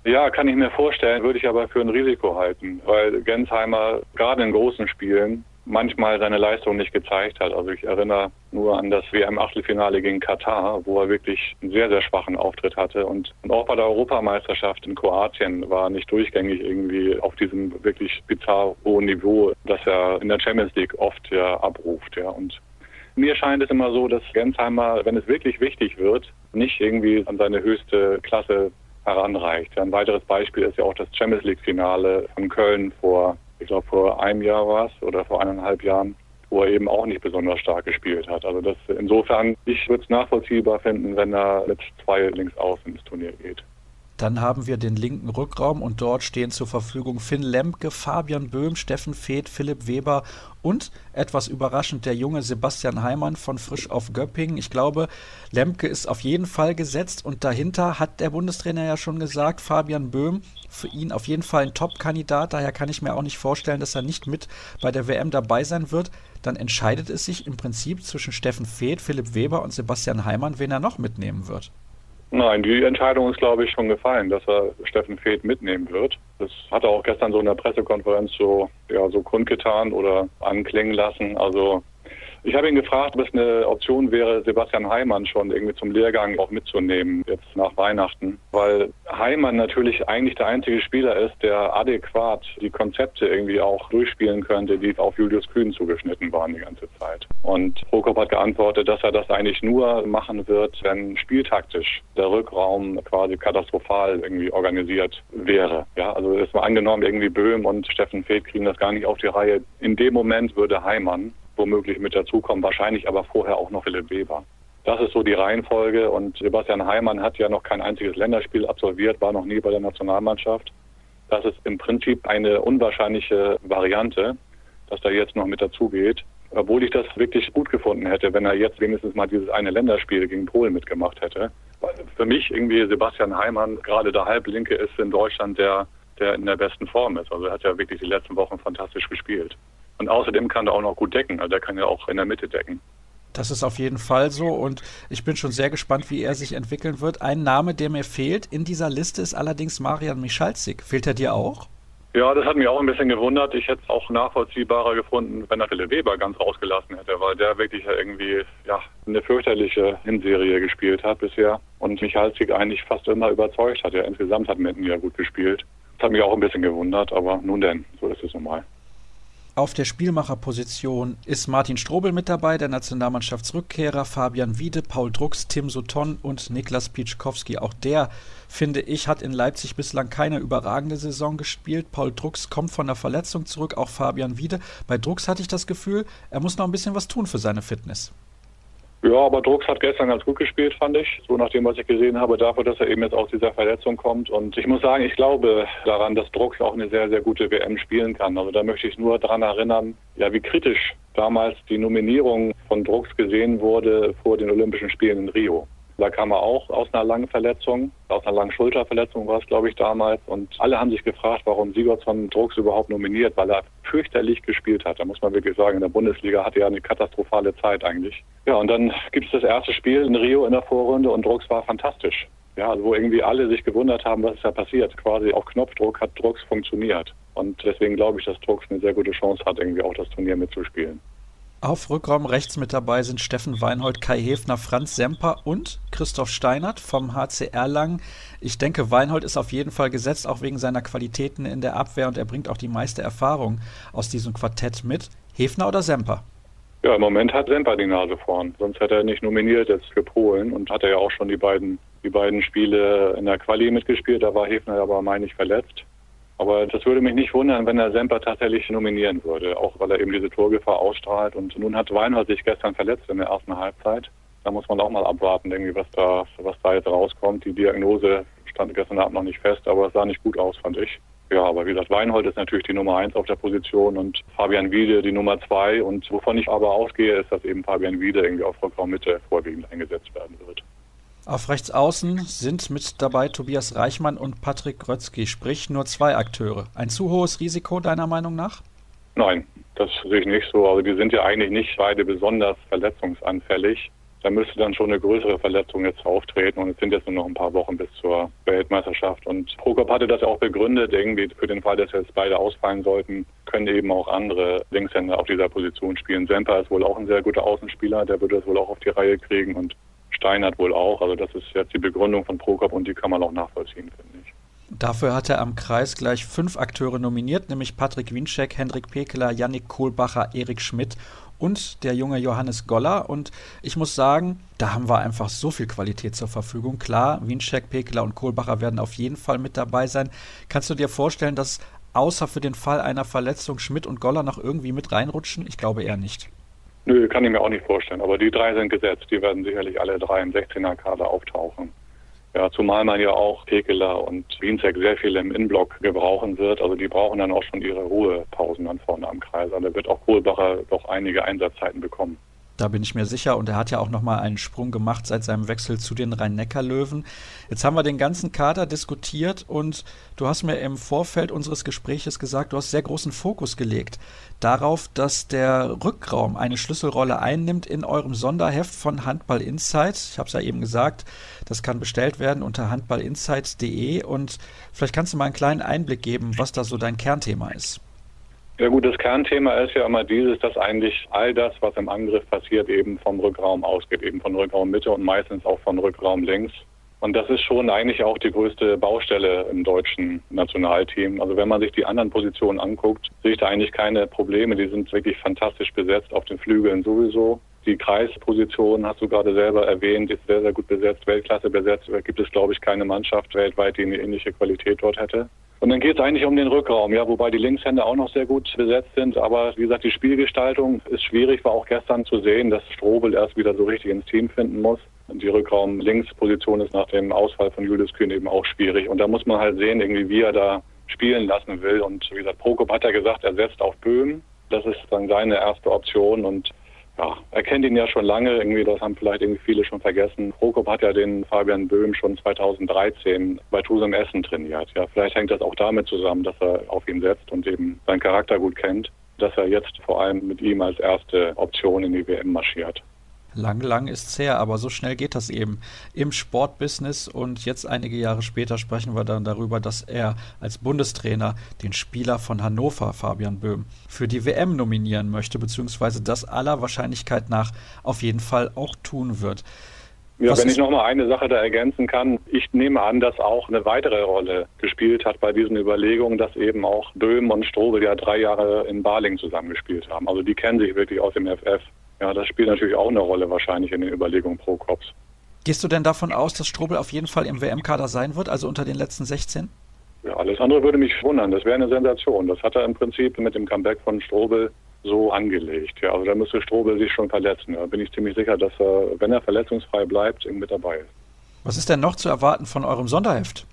Ja, kann ich mir vorstellen, würde ich aber für ein Risiko halten, weil Gensheimer gerade in großen Spielen manchmal seine Leistung nicht gezeigt hat. Also ich erinnere nur an das WM-Achtelfinale gegen Katar, wo er wirklich einen sehr, sehr schwachen Auftritt hatte. Und, auch bei der Europameisterschaft in Kroatien war nicht durchgängig irgendwie auf diesem wirklich bizarr hohen Niveau, das er in der Champions League oft ja abruft. Ja. Und mir scheint es immer so, dass Gensheimer, wenn es wirklich wichtig wird, nicht irgendwie an seine höchste Klasse heranreicht. Ein weiteres Beispiel ist ja auch das Champions League-Finale von Köln vor ich glaube vor einem Jahr war es oder vor eineinhalb Jahren, wo er eben auch nicht besonders stark gespielt hat. Also das insofern, ich würde es nachvollziehbar finden, wenn er mit zwei links außen ins Turnier geht. Dann haben wir den linken Rückraum und dort stehen zur Verfügung Finn Lemke, Fabian Böhm, Steffen Feeth, Philipp Weber und etwas überraschend der junge Sebastian Heimann von Frisch auf Göppingen. Ich glaube, Lemke ist auf jeden Fall gesetzt und dahinter hat der Bundestrainer ja schon gesagt, Fabian Böhm für ihn auf jeden Fall ein Top-Kandidat. Daher kann ich mir auch nicht vorstellen, dass er nicht mit bei der WM dabei sein wird. Dann entscheidet es sich im Prinzip zwischen Steffen Feeth, Philipp Weber und Sebastian Heimann, wen er noch mitnehmen wird. Nein, die Entscheidung ist, glaube ich, schon gefallen, dass er Steffen Feeth mitnehmen wird. Das hat er auch gestern so in der Pressekonferenz so, ja, so kundgetan oder anklingen lassen. Also ich habe ihn gefragt, ob es eine Option wäre, Sebastian Heimann schon irgendwie zum Lehrgang auch mitzunehmen, jetzt nach Weihnachten. Weil Heimann natürlich eigentlich der einzige Spieler ist, der adäquat die Konzepte irgendwie auch durchspielen könnte, die auf Julius Kühn zugeschnitten waren die ganze Zeit. Und Prokop hat geantwortet, dass er das eigentlich nur machen wird, wenn spieltaktisch der Rückraum quasi katastrophal irgendwie organisiert wäre. Ja, also ist mal angenommen, irgendwie Böhm und Steffen Feeth kriegen das gar nicht auf die Reihe. In dem Moment würde Heimann womöglich mit dazukommen, wahrscheinlich aber vorher auch noch Philipp Weber. Das ist so die Reihenfolge und Sebastian Heimann hat ja noch kein einziges Länderspiel absolviert, war noch nie bei der Nationalmannschaft. Das ist im Prinzip eine unwahrscheinliche Variante, dass er jetzt noch mit dazugeht. Obwohl ich das wirklich gut gefunden hätte, wenn er jetzt wenigstens mal dieses eine Länderspiel gegen Polen mitgemacht hätte. für mich irgendwie Sebastian Heimann gerade der Halblinke ist in Deutschland, der, der in der besten Form ist. Also er hat ja wirklich die letzten Wochen fantastisch gespielt. Und außerdem kann er auch noch gut decken. Also der kann ja auch in der Mitte decken. Das ist auf jeden Fall so und ich bin schon sehr gespannt, wie er sich entwickeln wird. Ein Name, der mir fehlt in dieser Liste, ist allerdings Marian Michalzik. Fehlt er dir auch? Ja, das hat mich auch ein bisschen gewundert. Ich hätte es auch nachvollziehbarer gefunden, wenn er Philipp Weber ganz rausgelassen hätte, weil der wirklich irgendwie ja, eine fürchterliche Hinserie gespielt hat bisher und Michalzik eigentlich fast immer überzeugt hat. Ja, insgesamt hat Metten ja gut gespielt. Das hat mich auch ein bisschen gewundert, aber nun denn, so ist es nun mal. Auf der Spielmacherposition ist Martin Strobel mit dabei, der Nationalmannschaftsrückkehrer, Fabian Wiede, Paul Drucks, Tim Sutton und Niklas Pietschkowski. Auch der, finde ich, hat in Leipzig bislang keine überragende Saison gespielt. Paul Drucks kommt von der Verletzung zurück, auch Fabian Wiede. Bei Drucks hatte ich das Gefühl, er muss noch ein bisschen was tun für seine Fitness. Ja, aber Drucks hat gestern ganz gut gespielt, fand ich. So nach dem, was ich gesehen habe, dafür, dass er eben jetzt aus dieser Verletzung kommt. Und ich muss sagen, ich glaube daran, dass Drucks auch eine sehr, sehr gute WM spielen kann. Also da möchte ich nur daran erinnern, ja, wie kritisch damals die Nominierung von Drucks gesehen wurde vor den Olympischen Spielen in Rio. Da kam er auch aus einer langen Verletzung, aus einer langen Schulterverletzung war es, glaube ich, damals. Und alle haben sich gefragt, warum Sigurdsson Drucks überhaupt nominiert, weil er fürchterlich gespielt hat. Da muss man wirklich sagen, in der Bundesliga hatte er eine katastrophale Zeit eigentlich. Ja, und dann gibt es das erste Spiel in Rio in der Vorrunde und Drucks war fantastisch. Ja, also wo irgendwie alle sich gewundert haben, was ist da passiert. Quasi auf Knopfdruck hat Drucks funktioniert. Und deswegen glaube ich, dass Drucks eine sehr gute Chance hat, irgendwie auch das Turnier mitzuspielen. Auf Rückraum rechts mit dabei sind Steffen Weinhold, Kai Hefner, Franz Semper und Christoph Steinert vom HCR Lang. Ich denke, Weinhold ist auf jeden Fall gesetzt, auch wegen seiner Qualitäten in der Abwehr und er bringt auch die meiste Erfahrung aus diesem Quartett mit. Hefner oder Semper? Ja, im Moment hat Semper die Nase vorn. Sonst hätte er nicht nominiert jetzt für Polen und hat er ja auch schon die beiden, die beiden Spiele in der Quali mitgespielt. Da war Hefner aber, meine ich, verletzt. Aber das würde mich nicht wundern, wenn er Semper tatsächlich nominieren würde, auch weil er eben diese Torgefahr ausstrahlt. Und nun hat Weinhold sich gestern verletzt in der ersten Halbzeit. Da muss man auch mal abwarten, irgendwie, was da, was da jetzt rauskommt. Die Diagnose stand gestern Abend noch nicht fest, aber es sah nicht gut aus, fand ich. Ja, aber wie gesagt, Weinhold ist natürlich die Nummer eins auf der Position und Fabian Wiede die Nummer zwei. Und wovon ich aber ausgehe, ist, dass eben Fabian Wiede irgendwie auf Rückraummitte vorwiegend eingesetzt werden wird. Auf rechts außen sind mit dabei Tobias Reichmann und Patrick Grötzky, sprich nur zwei Akteure. Ein zu hohes Risiko deiner Meinung nach? Nein, das sehe ich nicht so. Also die sind ja eigentlich nicht beide besonders verletzungsanfällig. Da müsste dann schon eine größere Verletzung jetzt auftreten und es sind jetzt nur noch ein paar Wochen bis zur Weltmeisterschaft. Und Prokop hatte das ja auch begründet, irgendwie für den Fall, dass jetzt beide ausfallen sollten, können eben auch andere Linkshänder auf dieser Position spielen. Semper ist wohl auch ein sehr guter Außenspieler, der würde das wohl auch auf die Reihe kriegen und Steinert wohl auch. Also das ist jetzt die Begründung von Prokop und die kann man auch nachvollziehen, finde ich. Dafür hat er am Kreis gleich fünf Akteure nominiert, nämlich Patrick Winczek, Hendrik Pekeler, Yannick Kohlbacher, Erik Schmidt und der junge Johannes Goller. Und ich muss sagen, da haben wir einfach so viel Qualität zur Verfügung. Klar, Winczek, Pekeler und Kohlbacher werden auf jeden Fall mit dabei sein. Kannst du dir vorstellen, dass außer für den Fall einer Verletzung Schmidt und Goller noch irgendwie mit reinrutschen? Ich glaube eher nicht. Nö, kann ich mir auch nicht vorstellen. Aber die drei sind gesetzt. Die werden sicherlich alle drei im 16er-Kader auftauchen. Ja, zumal man ja auch Pekeler und Wienzek sehr viel im Innenblock gebrauchen wird. Also die brauchen dann auch schon ihre Ruhepausen dann vorne am Kreis. Also da wird auch Kohlbacher doch einige Einsatzzeiten bekommen. Da bin ich mir sicher. Und er hat ja auch nochmal einen Sprung gemacht seit seinem Wechsel zu den Rhein-Neckar-Löwen. Jetzt haben wir den ganzen Kader diskutiert und du hast mir im Vorfeld unseres Gespräches gesagt, du hast sehr großen Fokus gelegt darauf, dass der Rückraum eine Schlüsselrolle einnimmt in eurem Sonderheft von Handball Insight. Ich habe es ja eben gesagt, das kann bestellt werden unter handballinsight.de und vielleicht kannst du mal einen kleinen Einblick geben, was da so dein Kernthema ist. Ja gut, das Kernthema ist ja immer dieses, dass eigentlich all das, was im Angriff passiert, eben vom Rückraum ausgeht, eben von Rückraum Mitte und meistens auch von Rückraum links. Und das ist schon eigentlich auch die größte Baustelle im deutschen Nationalteam. Also wenn man sich die anderen Positionen anguckt, sehe ich da eigentlich keine Probleme. Die sind wirklich fantastisch besetzt, auf den Flügeln sowieso. Die Kreisposition hast du gerade selber erwähnt, ist sehr, sehr gut besetzt, Weltklasse besetzt. Da gibt es, glaube ich, keine Mannschaft weltweit, die eine ähnliche Qualität dort hätte. Und dann geht es eigentlich um den Rückraum, ja, wobei die Linkshänder auch noch sehr gut besetzt sind. Aber wie gesagt, die Spielgestaltung ist schwierig, war auch gestern zu sehen, dass Strobel erst wieder so richtig ins Team finden muss. Und die Rückraum-Linksposition ist nach dem Ausfall von Julius Kühn eben auch schwierig. Und da muss man halt sehen, irgendwie, wie er da spielen lassen will. Und wie gesagt, Prokop hat ja gesagt, er setzt auf Böhm. Das ist dann seine erste Option. Und ja, er kennt ihn ja schon lange, irgendwie, das haben vielleicht irgendwie viele schon vergessen. Prokop hat ja den Fabian Böhm schon 2013 bei Tusem Essen trainiert. Ja, vielleicht hängt das auch damit zusammen, dass er auf ihn setzt und eben seinen Charakter gut kennt, dass er jetzt vor allem mit ihm als erste Option in die WM marschiert. Lang, lang ist's her, aber so schnell geht das eben im Sportbusiness. Und jetzt einige Jahre später sprechen wir dann darüber, dass er als Bundestrainer den Spieler von Hannover, Fabian Böhm, für die WM nominieren möchte, beziehungsweise das aller Wahrscheinlichkeit nach auf jeden Fall auch tun wird. Ja, Was wenn ich noch mal eine Sache da ergänzen kann, ich nehme an, dass auch eine weitere Rolle gespielt hat bei diesen Überlegungen, dass eben auch Böhm und Strobel ja drei Jahre in Baling zusammengespielt haben. Also die kennen sich wirklich aus dem FF. Ja, das spielt natürlich auch eine Rolle wahrscheinlich in den Überlegungen pro Cops. Gehst du denn davon aus, dass Strobel auf jeden Fall im WM-Kader sein wird, also unter den letzten 16? Ja, alles andere würde mich wundern. Das wäre eine Sensation. Das hat er im Prinzip mit dem Comeback von Strobel so angelegt. Ja, also da müsste Strobel sich schon verletzen. Da bin ich ziemlich sicher, dass er, wenn er verletzungsfrei bleibt, mit dabei ist. Was ist denn noch zu erwarten von eurem Sonderheft?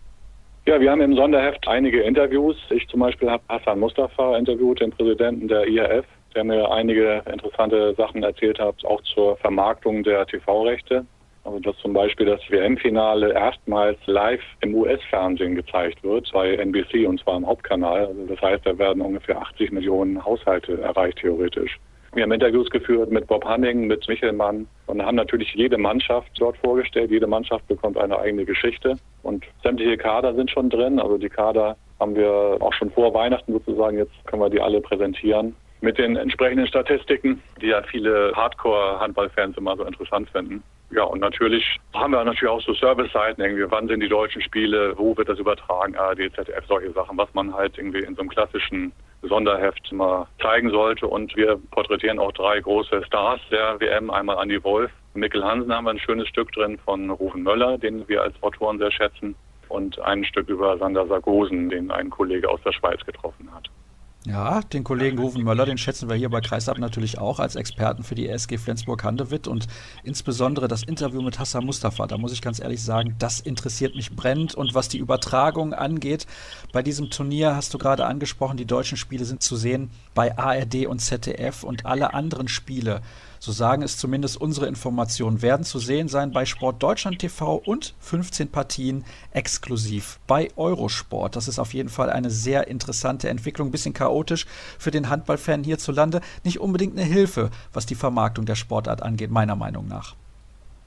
Ja, wir haben im Sonderheft einige Interviews. Ich zum Beispiel habe Hassan Mustafa interviewt, den Präsidenten der IRF der mir einige interessante Sachen erzählt hat, auch zur Vermarktung der TV-Rechte. Also dass zum Beispiel das WM-Finale erstmals live im US-Fernsehen gezeigt wird, bei NBC und zwar im Hauptkanal. Also das heißt, da werden ungefähr 80 Millionen Haushalte erreicht theoretisch. Wir haben Interviews geführt mit Bob Hanning, mit Michelmann und haben natürlich jede Mannschaft dort vorgestellt. Jede Mannschaft bekommt eine eigene Geschichte und sämtliche Kader sind schon drin. Also die Kader haben wir auch schon vor Weihnachten sozusagen. Jetzt können wir die alle präsentieren mit den entsprechenden Statistiken, die ja viele Hardcore-Handballfans immer so interessant finden. Ja, und natürlich haben wir natürlich auch so Service-Seiten, irgendwie, wann sind die deutschen Spiele, wo wird das übertragen, ARD, ZDF, solche Sachen, was man halt irgendwie in so einem klassischen Sonderheft mal zeigen sollte. Und wir porträtieren auch drei große Stars der WM. Einmal Andy Wolf, Mikkel Hansen haben wir ein schönes Stück drin von Rufen Möller, den wir als Autoren sehr schätzen. Und ein Stück über Sander Sargosen, den ein Kollege aus der Schweiz getroffen hat. Ja, den Kollegen Rufen Möller, den schätzen wir hier bei Kreisab natürlich auch als Experten für die SG Flensburg-Handewitt und insbesondere das Interview mit Hassan Mustafa. Da muss ich ganz ehrlich sagen, das interessiert mich brennend. Und was die Übertragung angeht, bei diesem Turnier hast du gerade angesprochen, die deutschen Spiele sind zu sehen bei ARD und ZDF und alle anderen Spiele so sagen es zumindest unsere Informationen, werden zu sehen sein bei Sport Deutschland TV und 15 Partien exklusiv bei Eurosport. Das ist auf jeden Fall eine sehr interessante Entwicklung, bisschen chaotisch für den Handballfan hierzulande, nicht unbedingt eine Hilfe, was die Vermarktung der Sportart angeht, meiner Meinung nach.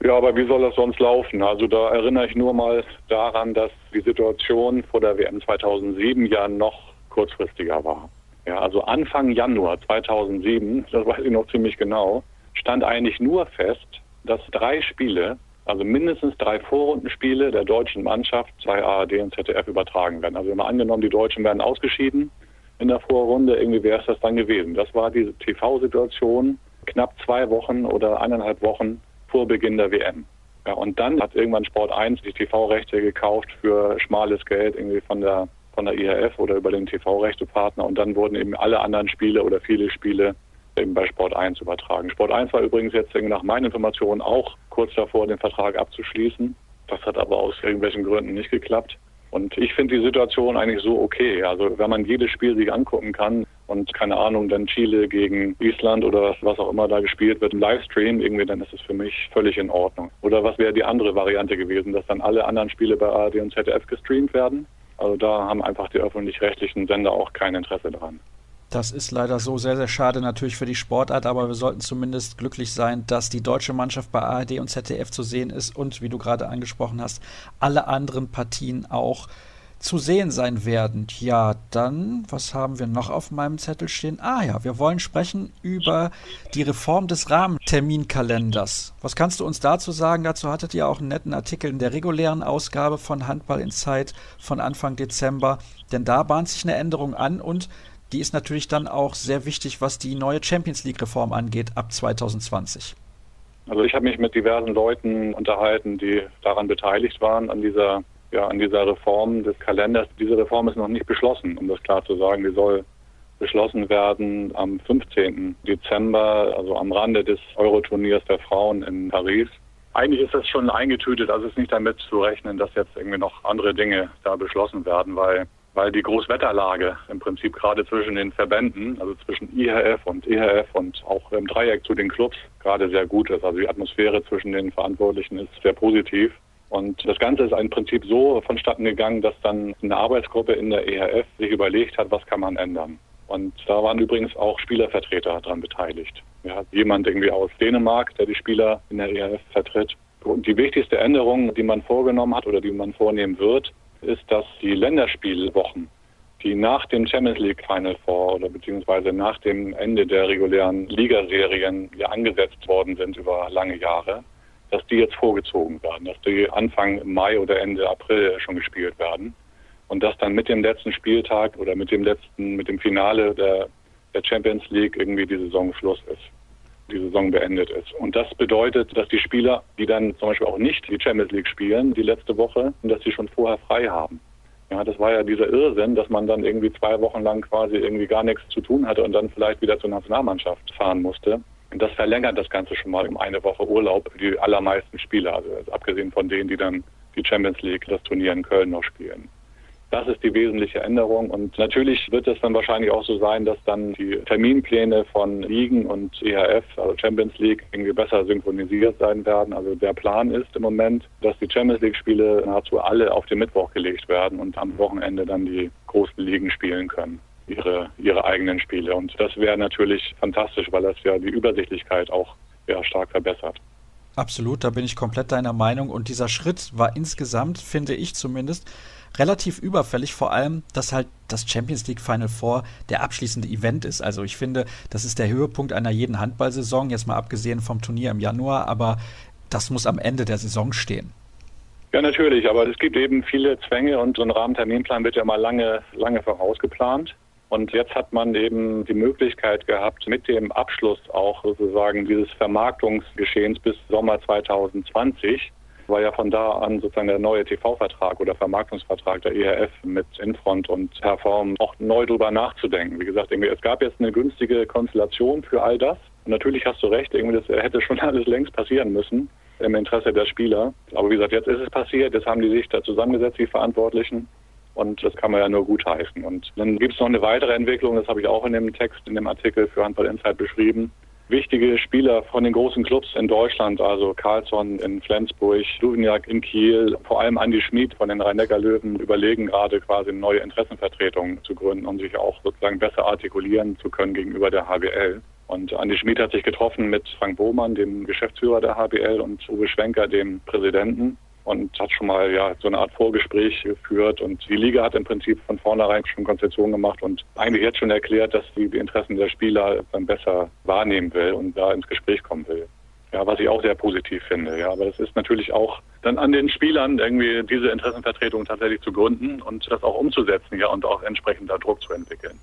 Ja, aber wie soll das sonst laufen? Also da erinnere ich nur mal daran, dass die Situation vor der WM 2007 ja noch kurzfristiger war. Ja, also Anfang Januar 2007, das weiß ich noch ziemlich genau, stand eigentlich nur fest, dass drei Spiele, also mindestens drei Vorrundenspiele der deutschen Mannschaft bei ARD und ZDF übertragen werden. Also immer angenommen, die Deutschen werden ausgeschieden in der Vorrunde, irgendwie wäre es das dann gewesen. Das war diese TV-Situation knapp zwei Wochen oder eineinhalb Wochen vor Beginn der WM. Ja, und dann hat irgendwann Sport 1 die TV-Rechte gekauft für schmales Geld irgendwie von der von der IHF oder über den TV-Rechtepartner und dann wurden eben alle anderen Spiele oder viele Spiele eben bei Sport 1 übertragen. Sport 1 war übrigens jetzt nach meinen Informationen auch kurz davor, den Vertrag abzuschließen. Das hat aber aus irgendwelchen Gründen nicht geklappt. Und ich finde die Situation eigentlich so okay. Also wenn man jedes Spiel sich angucken kann und keine Ahnung, dann Chile gegen Island oder was auch immer da gespielt wird im Livestream, irgendwie, dann ist es für mich völlig in Ordnung. Oder was wäre die andere Variante gewesen, dass dann alle anderen Spiele bei ARD und ZDF gestreamt werden? Also da haben einfach die öffentlich-rechtlichen Sender auch kein Interesse dran. Das ist leider so sehr, sehr schade natürlich für die Sportart, aber wir sollten zumindest glücklich sein, dass die deutsche Mannschaft bei ARD und ZDF zu sehen ist und, wie du gerade angesprochen hast, alle anderen Partien auch zu sehen sein werden. Ja, dann, was haben wir noch auf meinem Zettel stehen? Ah ja, wir wollen sprechen über die Reform des Rahmenterminkalenders. Was kannst du uns dazu sagen? Dazu hattet ihr auch einen netten Artikel in der regulären Ausgabe von Handball in Zeit von Anfang Dezember, denn da bahnt sich eine Änderung an und die ist natürlich dann auch sehr wichtig, was die neue Champions League-Reform angeht ab 2020. Also ich habe mich mit diversen Leuten unterhalten, die daran beteiligt waren, an dieser, ja, an dieser Reform des Kalenders. Diese Reform ist noch nicht beschlossen, um das klar zu sagen. Die soll beschlossen werden am 15. Dezember, also am Rande des Euroturniers der Frauen in Paris. Eigentlich ist das schon eingetütet, also es ist nicht damit zu rechnen, dass jetzt irgendwie noch andere Dinge da beschlossen werden, weil weil die Großwetterlage im Prinzip gerade zwischen den Verbänden, also zwischen IHF und EHF und auch im Dreieck zu den Clubs gerade sehr gut ist. Also die Atmosphäre zwischen den Verantwortlichen ist sehr positiv. Und das Ganze ist im Prinzip so vonstatten gegangen, dass dann eine Arbeitsgruppe in der EHF sich überlegt hat, was kann man ändern. Und da waren übrigens auch Spielervertreter daran beteiligt. Ja, jemand irgendwie aus Dänemark, der die Spieler in der EHF vertritt. Und die wichtigste Änderung, die man vorgenommen hat oder die man vornehmen wird, ist, dass die Länderspielwochen, die nach dem Champions League Final Four oder beziehungsweise nach dem Ende der regulären Ligaserien ja angesetzt worden sind über lange Jahre, dass die jetzt vorgezogen werden, dass die Anfang Mai oder Ende April schon gespielt werden und dass dann mit dem letzten Spieltag oder mit dem letzten, mit dem Finale der, der Champions League irgendwie die Saison Schluss ist die Saison beendet ist. Und das bedeutet, dass die Spieler, die dann zum Beispiel auch nicht die Champions League spielen, die letzte Woche, dass sie schon vorher frei haben. Ja, das war ja dieser Irrsinn, dass man dann irgendwie zwei Wochen lang quasi irgendwie gar nichts zu tun hatte und dann vielleicht wieder zur Nationalmannschaft fahren musste. Und das verlängert das Ganze schon mal um eine Woche Urlaub die allermeisten Spieler, also abgesehen von denen, die dann die Champions League, das Turnier in Köln noch spielen. Das ist die wesentliche Änderung. Und natürlich wird es dann wahrscheinlich auch so sein, dass dann die Terminpläne von Ligen und EHF, also Champions League, irgendwie besser synchronisiert sein werden. Also der Plan ist im Moment, dass die Champions League-Spiele nahezu alle auf den Mittwoch gelegt werden und am Wochenende dann die großen Ligen spielen können ihre, ihre eigenen Spiele. Und das wäre natürlich fantastisch, weil das ja die Übersichtlichkeit auch ja, stark verbessert. Absolut, da bin ich komplett deiner Meinung. Und dieser Schritt war insgesamt, finde ich zumindest, relativ überfällig, vor allem, dass halt das Champions League Final Four der abschließende Event ist. Also ich finde, das ist der Höhepunkt einer jeden Handballsaison, jetzt mal abgesehen vom Turnier im Januar, aber das muss am Ende der Saison stehen. Ja, natürlich, aber es gibt eben viele Zwänge und so ein Rahmenterminplan wird ja mal lange, lange vorausgeplant. Und jetzt hat man eben die Möglichkeit gehabt, mit dem Abschluss auch sozusagen dieses Vermarktungsgeschehens bis Sommer 2020 war ja von da an sozusagen der neue TV-Vertrag oder Vermarktungsvertrag der ERF mit Infront und Perform auch neu drüber nachzudenken. Wie gesagt, irgendwie, es gab jetzt eine günstige Konstellation für all das. Und natürlich hast du recht, irgendwie, das hätte schon alles längst passieren müssen im Interesse der Spieler. Aber wie gesagt, jetzt ist es passiert, jetzt haben die sich da zusammengesetzt, die Verantwortlichen. Und das kann man ja nur gut heißen. Und dann gibt es noch eine weitere Entwicklung, das habe ich auch in dem Text, in dem Artikel für Handball Insight beschrieben wichtige Spieler von den großen Clubs in Deutschland, also Carlsson in Flensburg, Duvniak in Kiel, vor allem Andi Schmid von den Rhein-Neckar-Löwen überlegen gerade quasi eine neue Interessenvertretung zu gründen, um sich auch sozusagen besser artikulieren zu können gegenüber der HBL. Und Andi Schmid hat sich getroffen mit Frank Bohmann, dem Geschäftsführer der HBL, und Uwe Schwenker, dem Präsidenten und hat schon mal ja so eine Art Vorgespräch geführt und die Liga hat im Prinzip von vornherein schon Konzession gemacht und eigentlich jetzt schon erklärt, dass sie die Interessen der Spieler dann besser wahrnehmen will und da ins Gespräch kommen will. Ja, was ich auch sehr positiv finde. Ja, aber es ist natürlich auch dann an den Spielern irgendwie diese Interessenvertretung tatsächlich zu gründen und das auch umzusetzen, ja, und auch entsprechend da Druck zu entwickeln.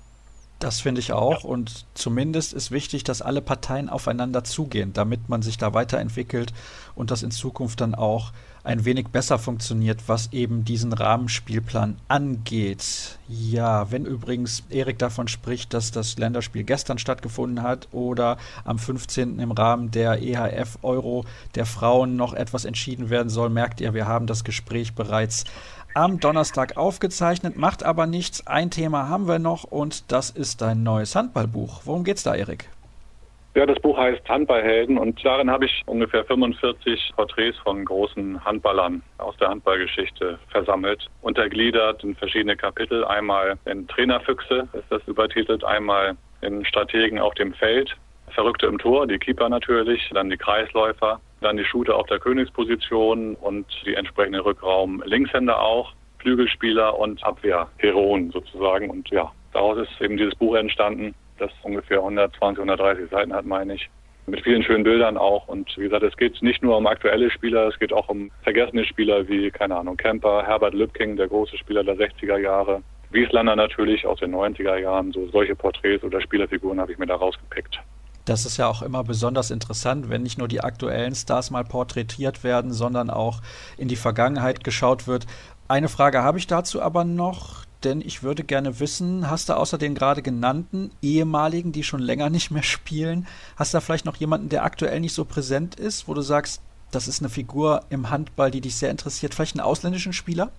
Das finde ich auch. Ja. Und zumindest ist wichtig, dass alle Parteien aufeinander zugehen, damit man sich da weiterentwickelt und das in Zukunft dann auch ein wenig besser funktioniert, was eben diesen Rahmenspielplan angeht. Ja, wenn übrigens Erik davon spricht, dass das Länderspiel gestern stattgefunden hat oder am 15. im Rahmen der EHF Euro der Frauen noch etwas entschieden werden soll, merkt ihr, wir haben das Gespräch bereits am Donnerstag aufgezeichnet, macht aber nichts. Ein Thema haben wir noch und das ist dein neues Handballbuch. Worum geht's da, Erik? Ja, das Buch heißt Handballhelden und darin habe ich ungefähr 45 Porträts von großen Handballern aus der Handballgeschichte versammelt, untergliedert in verschiedene Kapitel. Einmal in Trainerfüchse ist das übertitelt, einmal in Strategen auf dem Feld, Verrückte im Tor, die Keeper natürlich, dann die Kreisläufer, dann die Shooter auf der Königsposition und die entsprechenden Rückraum-Linkshänder auch, Flügelspieler und Abwehrheroen sozusagen. Und ja, daraus ist eben dieses Buch entstanden das ungefähr 120, 130 Seiten hat, meine ich. Mit vielen schönen Bildern auch. Und wie gesagt, es geht nicht nur um aktuelle Spieler, es geht auch um vergessene Spieler wie, keine Ahnung, Kemper, Herbert Lübking, der große Spieler der 60er Jahre. Wieslander natürlich aus den 90er Jahren. So solche Porträts oder Spielerfiguren habe ich mir da rausgepickt. Das ist ja auch immer besonders interessant, wenn nicht nur die aktuellen Stars mal porträtiert werden, sondern auch in die Vergangenheit geschaut wird. Eine Frage habe ich dazu aber noch denn ich würde gerne wissen, hast du außer den gerade genannten ehemaligen, die schon länger nicht mehr spielen, hast du da vielleicht noch jemanden, der aktuell nicht so präsent ist, wo du sagst, das ist eine Figur im Handball, die dich sehr interessiert, vielleicht einen ausländischen Spieler?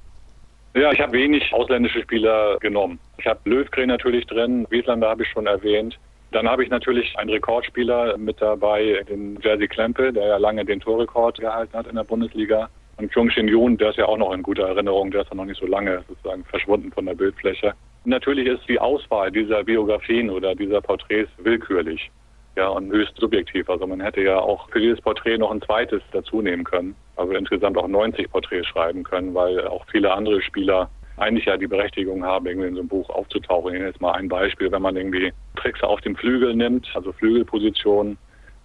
Ja, ich habe wenig ausländische Spieler genommen. Ich habe Löwgren natürlich drin, Wieslander habe ich schon erwähnt. Dann habe ich natürlich einen Rekordspieler mit dabei, den Jersey Klempe, der ja lange den Torrekord gehalten hat in der Bundesliga. Und Chung Shin Yoon, der ist ja auch noch in guter Erinnerung, der ist ja noch nicht so lange sozusagen verschwunden von der Bildfläche. Natürlich ist die Auswahl dieser Biografien oder dieser Porträts willkürlich. Ja, und höchst subjektiv. Also man hätte ja auch für dieses Porträt noch ein zweites dazu nehmen können. Also insgesamt auch 90 Porträts schreiben können, weil auch viele andere Spieler eigentlich ja die Berechtigung haben, irgendwie in so einem Buch aufzutauchen. Ich nehme jetzt mal ein Beispiel, wenn man irgendwie Tricks auf dem Flügel nimmt, also Flügelposition,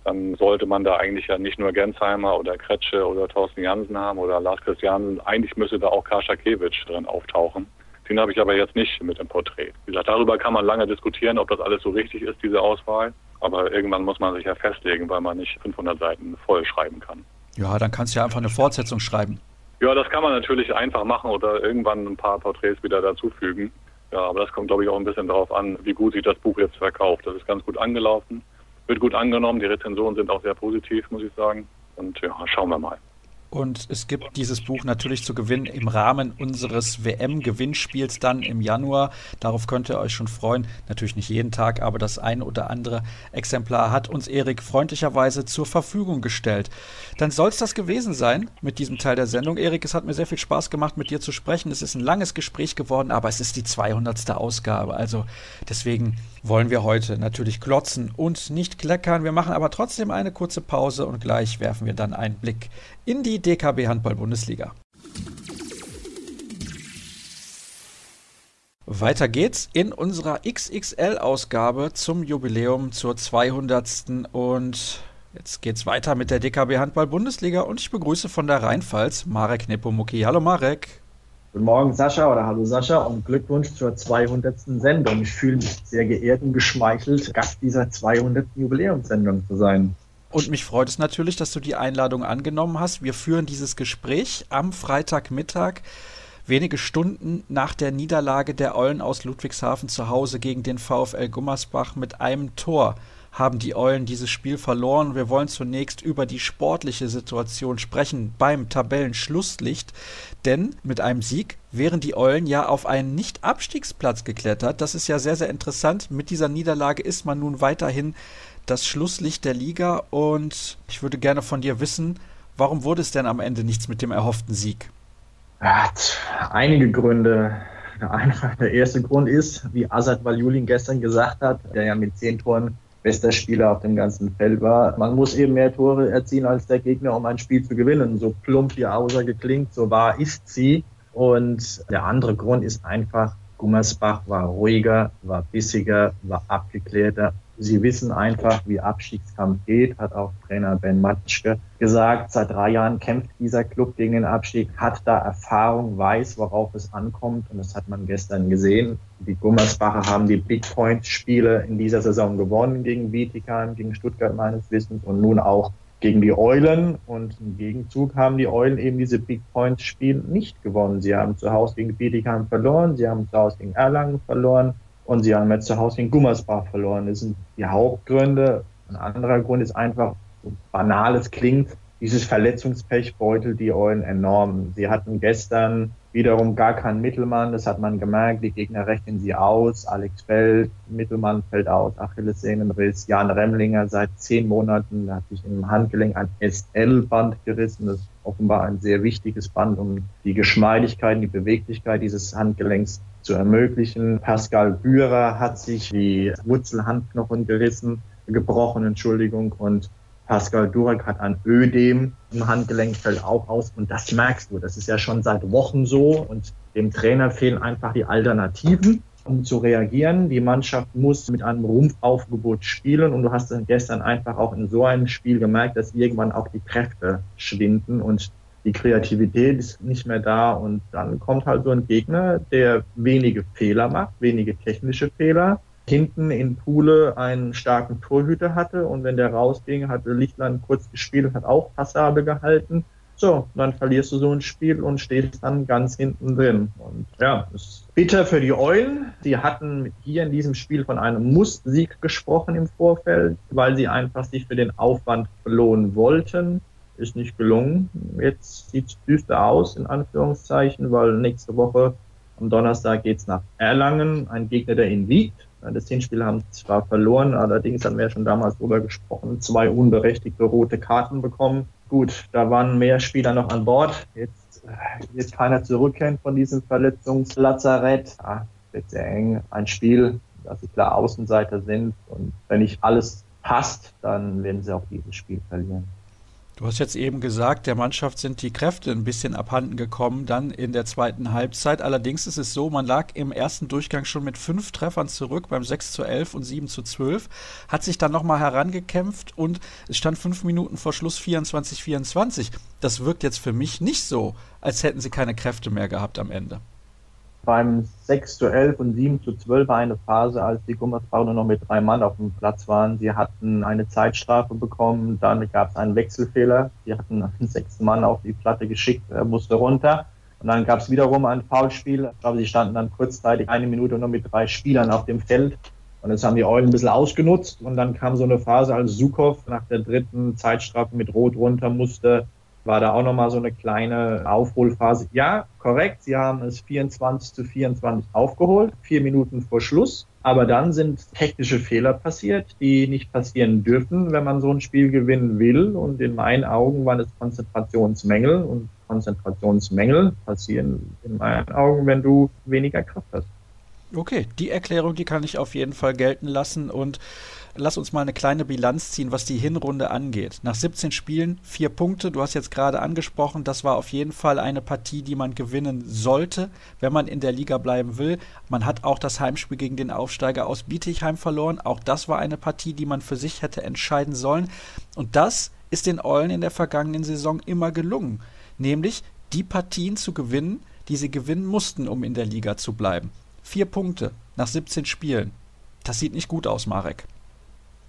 dann sollte man da eigentlich ja nicht nur Gensheimer oder Kretsche oder Thorsten Jansen haben oder Lars Christiansen. Eigentlich müsste da auch Kaschakewitsch drin auftauchen. Den habe ich aber jetzt nicht mit dem Porträt. Wie gesagt, darüber kann man lange diskutieren, ob das alles so richtig ist, diese Auswahl. Aber irgendwann muss man sich ja festlegen, weil man nicht 500 Seiten voll schreiben kann. Ja, dann kannst du ja einfach eine Fortsetzung schreiben. Ja, das kann man natürlich einfach machen oder irgendwann ein paar Porträts wieder dazufügen. Ja, aber das kommt, glaube ich, auch ein bisschen darauf an, wie gut sich das Buch jetzt verkauft. Das ist ganz gut angelaufen, wird gut angenommen. Die Rezensionen sind auch sehr positiv, muss ich sagen. Und ja, schauen wir mal. Und es gibt dieses Buch natürlich zu gewinnen im Rahmen unseres WM-Gewinnspiels dann im Januar. Darauf könnt ihr euch schon freuen. Natürlich nicht jeden Tag, aber das ein oder andere Exemplar hat uns Erik freundlicherweise zur Verfügung gestellt. Dann soll es das gewesen sein mit diesem Teil der Sendung. Erik, es hat mir sehr viel Spaß gemacht, mit dir zu sprechen. Es ist ein langes Gespräch geworden, aber es ist die 200. Ausgabe. Also deswegen wollen wir heute natürlich klotzen und nicht kleckern. Wir machen aber trotzdem eine kurze Pause und gleich werfen wir dann einen Blick in die DKB Handball Bundesliga. Weiter geht's in unserer XXL-Ausgabe zum Jubiläum zur 200. Und jetzt geht's weiter mit der DKB Handball Bundesliga und ich begrüße von der Rheinpfalz Marek Nepomuki. Hallo Marek. Guten Morgen, Sascha, oder hallo Sascha und Glückwunsch zur 200. Sendung. Ich fühle mich sehr geehrt und geschmeichelt, Gast dieser 200. Jubiläumssendung zu sein. Und mich freut es natürlich, dass du die Einladung angenommen hast. Wir führen dieses Gespräch am Freitagmittag, wenige Stunden nach der Niederlage der Eulen aus Ludwigshafen zu Hause gegen den VfL Gummersbach mit einem Tor haben die Eulen dieses Spiel verloren. Wir wollen zunächst über die sportliche Situation sprechen beim Tabellenschlusslicht, denn mit einem Sieg wären die Eulen ja auf einen Nicht-Abstiegsplatz geklettert. Das ist ja sehr, sehr interessant. Mit dieser Niederlage ist man nun weiterhin das Schlusslicht der Liga und ich würde gerne von dir wissen, warum wurde es denn am Ende nichts mit dem erhofften Sieg? Hat einige Gründe. Der erste Grund ist, wie Azad Valjulin gestern gesagt hat, der ja mit zehn Toren bester Spieler auf dem ganzen Feld war. Man muss eben mehr Tore erzielen als der Gegner, um ein Spiel zu gewinnen. So plump die Aussage klingt, so wahr ist sie. Und der andere Grund ist einfach, Gummersbach war ruhiger, war bissiger, war abgeklärter Sie wissen einfach, wie Abstiegskampf geht, hat auch Trainer Ben Matschke gesagt. Seit drei Jahren kämpft dieser Club gegen den Abstieg, hat da Erfahrung, weiß, worauf es ankommt. Und das hat man gestern gesehen. Die Gummersbacher haben die Big Point Spiele in dieser Saison gewonnen gegen Bietigheim, gegen Stuttgart meines Wissens und nun auch gegen die Eulen und im Gegenzug haben die Eulen eben diese Big Point Spiele nicht gewonnen. Sie haben zu Hause gegen Bietigheim verloren, sie haben zu Hause gegen Erlangen verloren und sie haben jetzt zu Hause gegen Gummersbach verloren. Das sind die Hauptgründe. Ein anderer Grund ist einfach, so banal es klingt, dieses Verletzungspech beutelt die Eulen enorm. Sie hatten gestern wiederum gar keinen Mittelmann, das hat man gemerkt, die Gegner rechnen sie aus. Alex Feld, Mittelmann fällt aus, Achillessehnenriss, Jan Remlinger seit zehn Monaten hat sich im Handgelenk ein SL-Band gerissen. Das ist offenbar ein sehr wichtiges Band, um die Geschmeidigkeit, die Beweglichkeit dieses Handgelenks zu ermöglichen. Pascal Bührer hat sich die Wurzelhandknochen gerissen, gebrochen, Entschuldigung, und Pascal Durek hat ein Ödem im Handgelenk, fällt auch aus. Und das merkst du. Das ist ja schon seit Wochen so. Und dem Trainer fehlen einfach die Alternativen, um zu reagieren. Die Mannschaft muss mit einem Rumpfaufgebot spielen. Und du hast dann gestern einfach auch in so einem Spiel gemerkt, dass irgendwann auch die Kräfte schwinden. Und die Kreativität ist nicht mehr da und dann kommt halt so ein Gegner, der wenige Fehler macht, wenige technische Fehler, hinten in Pule einen starken Torhüter hatte und wenn der rausging, hatte Lichtland kurz gespielt, hat auch Passable gehalten. So, dann verlierst du so ein Spiel und stehst dann ganz hinten drin. Und ja, ist bitter für die Eulen. Sie hatten hier in diesem Spiel von einem Muss-Sieg gesprochen im Vorfeld, weil sie einfach sich für den Aufwand belohnen wollten. Ist nicht gelungen. Jetzt sieht es düster aus, in Anführungszeichen, weil nächste Woche am Donnerstag geht es nach Erlangen, ein Gegner, der ihn wiegt. Das Hinspiel haben zwar verloren, allerdings haben wir schon damals darüber gesprochen, zwei unberechtigte rote Karten bekommen. Gut, da waren mehr Spieler noch an Bord. Jetzt wird keiner zurückkehren von diesem Verletzungslazarett. Ja, wird sehr eng. Ein Spiel, dass sie klar Außenseiter sind. Und wenn nicht alles passt, dann werden sie auch dieses Spiel verlieren. Du hast jetzt eben gesagt, der Mannschaft sind die Kräfte ein bisschen abhanden gekommen, dann in der zweiten Halbzeit. Allerdings ist es so, man lag im ersten Durchgang schon mit fünf Treffern zurück beim 6 zu 11 und 7 zu 12, hat sich dann nochmal herangekämpft und es stand fünf Minuten vor Schluss 24-24. Das wirkt jetzt für mich nicht so, als hätten sie keine Kräfte mehr gehabt am Ende beim 6 zu 11 und 7 zu 12 war eine Phase, als die Gummersbach nur noch mit drei Mann auf dem Platz waren. Sie hatten eine Zeitstrafe bekommen, dann gab es einen Wechselfehler. Sie hatten einen sechsten Mann auf die Platte geschickt, er musste runter. Und dann gab es wiederum ein Foulspiel. Ich glaube, sie standen dann kurzzeitig eine Minute nur mit drei Spielern auf dem Feld. Und das haben die Eulen ein bisschen ausgenutzt. Und dann kam so eine Phase, als Sukow nach der dritten Zeitstrafe mit Rot runter musste, war da auch nochmal so eine kleine Aufholphase. Ja, korrekt, sie haben es 24 zu 24 aufgeholt, vier Minuten vor Schluss. Aber dann sind technische Fehler passiert, die nicht passieren dürfen, wenn man so ein Spiel gewinnen will. Und in meinen Augen waren es Konzentrationsmängel. Und Konzentrationsmängel passieren in meinen Augen, wenn du weniger Kraft hast. Okay, die Erklärung, die kann ich auf jeden Fall gelten lassen. Und lass uns mal eine kleine Bilanz ziehen, was die Hinrunde angeht. Nach 17 Spielen vier Punkte. Du hast jetzt gerade angesprochen, das war auf jeden Fall eine Partie, die man gewinnen sollte, wenn man in der Liga bleiben will. Man hat auch das Heimspiel gegen den Aufsteiger aus Bietigheim verloren. Auch das war eine Partie, die man für sich hätte entscheiden sollen. Und das ist den Eulen in der vergangenen Saison immer gelungen. Nämlich die Partien zu gewinnen, die sie gewinnen mussten, um in der Liga zu bleiben. Vier Punkte nach 17 Spielen. Das sieht nicht gut aus, Marek.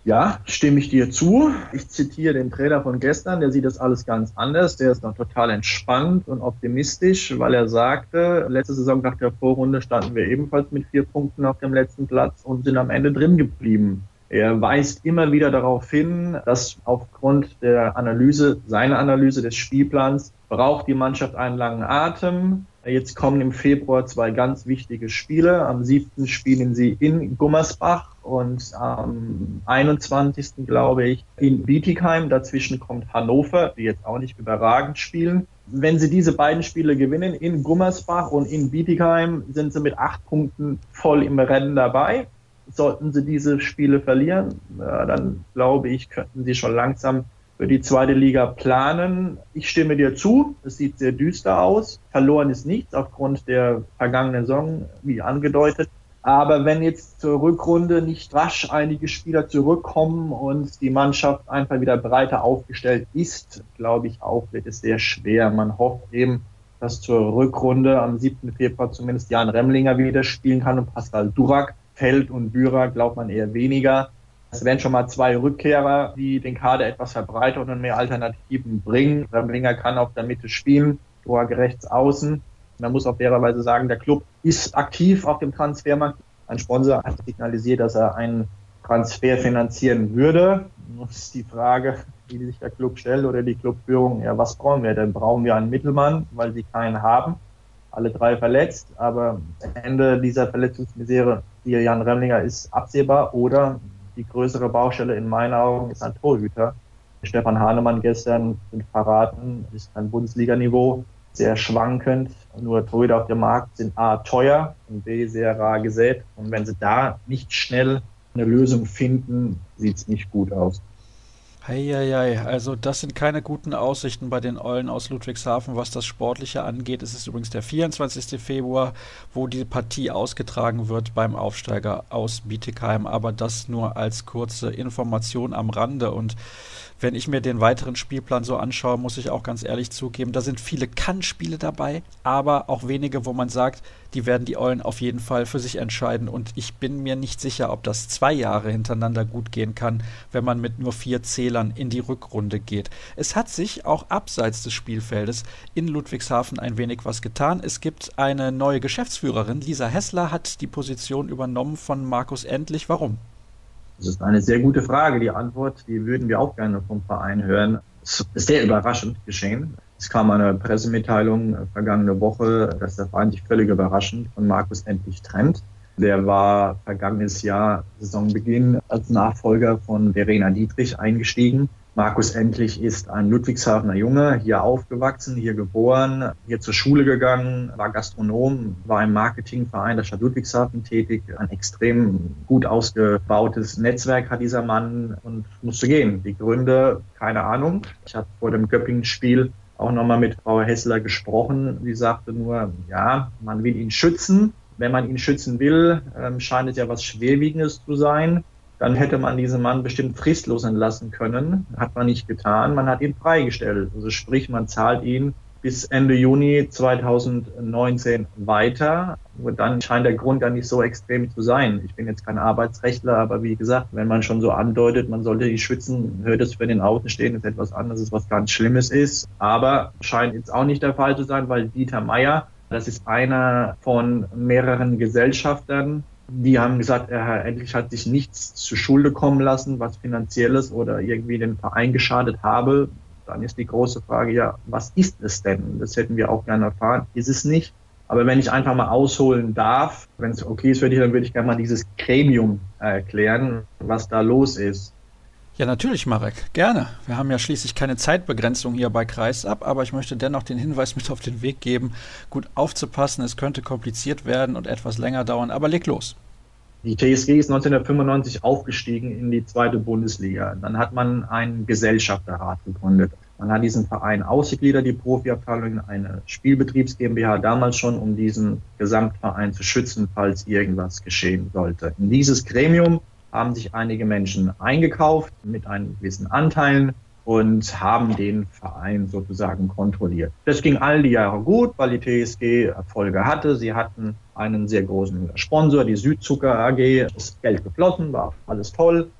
Ja, stimme ich dir zu. Ich zitiere den Trainer von gestern, der sieht das alles ganz anders. Der ist noch total entspannt und optimistisch, weil er sagte, letzte Saison nach der Vorrunde standen wir ebenfalls mit vier Punkten auf dem letzten Platz und sind am Ende drin geblieben. Er weist immer wieder darauf hin, dass aufgrund der Analyse, seiner Analyse des Spielplans, braucht die Mannschaft einen langen Atem. Jetzt kommen im Februar zwei ganz wichtige Spiele. Am 7. spielen sie in Gummersbach und am 21. glaube ich in Bietigheim. Dazwischen kommt Hannover, die jetzt auch nicht überragend spielen. Wenn sie diese beiden Spiele gewinnen, in Gummersbach und in Bietigheim, sind sie mit acht Punkten voll im Rennen dabei. Sollten sie diese Spiele verlieren, dann glaube ich, könnten sie schon langsam für die zweite Liga planen. Ich stimme dir zu. Es sieht sehr düster aus. Verloren ist nichts aufgrund der vergangenen Saison, wie angedeutet. Aber wenn jetzt zur Rückrunde nicht rasch einige Spieler zurückkommen und die Mannschaft einfach wieder breiter aufgestellt ist, glaube ich auch, wird es sehr schwer. Man hofft eben, dass zur Rückrunde am 7. Februar zumindest Jan Remlinger wieder spielen kann und Pascal Durak. Feld und Bührer glaubt man eher weniger. Es wären schon mal zwei Rückkehrer, die den Kader etwas verbreitern und mehr Alternativen bringen. Remlinger kann auf der Mitte spielen, Dorag rechts außen. Man muss auch fairerweise sagen, der Club ist aktiv auf dem Transfermarkt. Ein Sponsor hat signalisiert, dass er einen Transfer finanzieren würde. Das ist die Frage, die sich der Club stellt oder die Clubführung. Ja, was brauchen wir denn? Brauchen wir einen Mittelmann, weil sie keinen haben? Alle drei verletzt, aber Ende dieser Verletzungsmisere, die Jan Remlinger ist absehbar oder die größere Baustelle in meinen Augen ist ein Torhüter. Stefan Hahnemann gestern sind verraten, ist ein Bundesliga-Niveau, sehr schwankend. Nur Torhüter auf dem Markt sind A teuer und B sehr rar gesät. Und wenn sie da nicht schnell eine Lösung finden, sieht es nicht gut aus. Heieiei, also das sind keine guten Aussichten bei den Eulen aus Ludwigshafen, was das Sportliche angeht. Es ist übrigens der 24. Februar, wo die Partie ausgetragen wird beim Aufsteiger aus Bietigheim, aber das nur als kurze Information am Rande und wenn ich mir den weiteren Spielplan so anschaue, muss ich auch ganz ehrlich zugeben, da sind viele Kann-Spiele dabei, aber auch wenige, wo man sagt, die werden die Eulen auf jeden Fall für sich entscheiden. Und ich bin mir nicht sicher, ob das zwei Jahre hintereinander gut gehen kann, wenn man mit nur vier Zählern in die Rückrunde geht. Es hat sich auch abseits des Spielfeldes in Ludwigshafen ein wenig was getan. Es gibt eine neue Geschäftsführerin. Lisa Hessler hat die Position übernommen von Markus Endlich. Warum? Das ist eine sehr gute Frage. Die Antwort, die würden wir auch gerne vom Verein hören. sehr überraschend geschehen. Es kam eine Pressemitteilung vergangene Woche, dass der Verein sich völlig überraschend von Markus endlich trennt. Der war vergangenes Jahr Saisonbeginn als Nachfolger von Verena Dietrich eingestiegen. Markus Endlich ist ein Ludwigshafener Junge, hier aufgewachsen, hier geboren, hier zur Schule gegangen, war Gastronom, war im Marketingverein der Stadt Ludwigshafen tätig. Ein extrem gut ausgebautes Netzwerk hat dieser Mann und musste gehen. Die Gründe, keine Ahnung. Ich habe vor dem Göppingen-Spiel auch nochmal mit Frau Hessler gesprochen. Sie sagte nur, ja, man will ihn schützen. Wenn man ihn schützen will, ähm, scheint es ja was Schwerwiegendes zu sein dann hätte man diesen Mann bestimmt fristlos entlassen können. Hat man nicht getan. Man hat ihn freigestellt. Also sprich, man zahlt ihn bis Ende Juni 2019 weiter. Und dann scheint der Grund ja nicht so extrem zu sein. Ich bin jetzt kein Arbeitsrechtler, aber wie gesagt, wenn man schon so andeutet, man sollte die schützen, hört es für den Außen stehen, ist etwas anderes, was ganz Schlimmes ist. Aber scheint jetzt auch nicht der Fall zu sein, weil Dieter Meier, das ist einer von mehreren Gesellschaftern die haben gesagt, er endlich hat sich nichts zu Schulde kommen lassen, was finanzielles oder irgendwie den Verein geschadet habe. Dann ist die große Frage, ja, was ist es denn? Das hätten wir auch gerne erfahren. Ist es nicht. Aber wenn ich einfach mal ausholen darf, wenn es okay ist für dich, dann würde ich gerne mal dieses Gremium erklären, was da los ist. Ja, natürlich, Marek. Gerne. Wir haben ja schließlich keine Zeitbegrenzung hier bei Kreisab, aber ich möchte dennoch den Hinweis mit auf den Weg geben, gut aufzupassen. Es könnte kompliziert werden und etwas länger dauern, aber leg los. Die TSG ist 1995 aufgestiegen in die zweite Bundesliga. Dann hat man einen Gesellschafterrat gegründet. Man hat diesen Verein ausgegliedert, die Profiabteilung, eine Spielbetriebs GmbH damals schon, um diesen Gesamtverein zu schützen, falls irgendwas geschehen sollte. In dieses Gremium haben sich einige Menschen eingekauft mit einem gewissen Anteilen und haben den Verein sozusagen kontrolliert. Das ging all die Jahre gut, weil die TSG Erfolge hatte. Sie hatten einen sehr großen Sponsor, die Südzucker AG. Das Geld geflossen, war alles toll.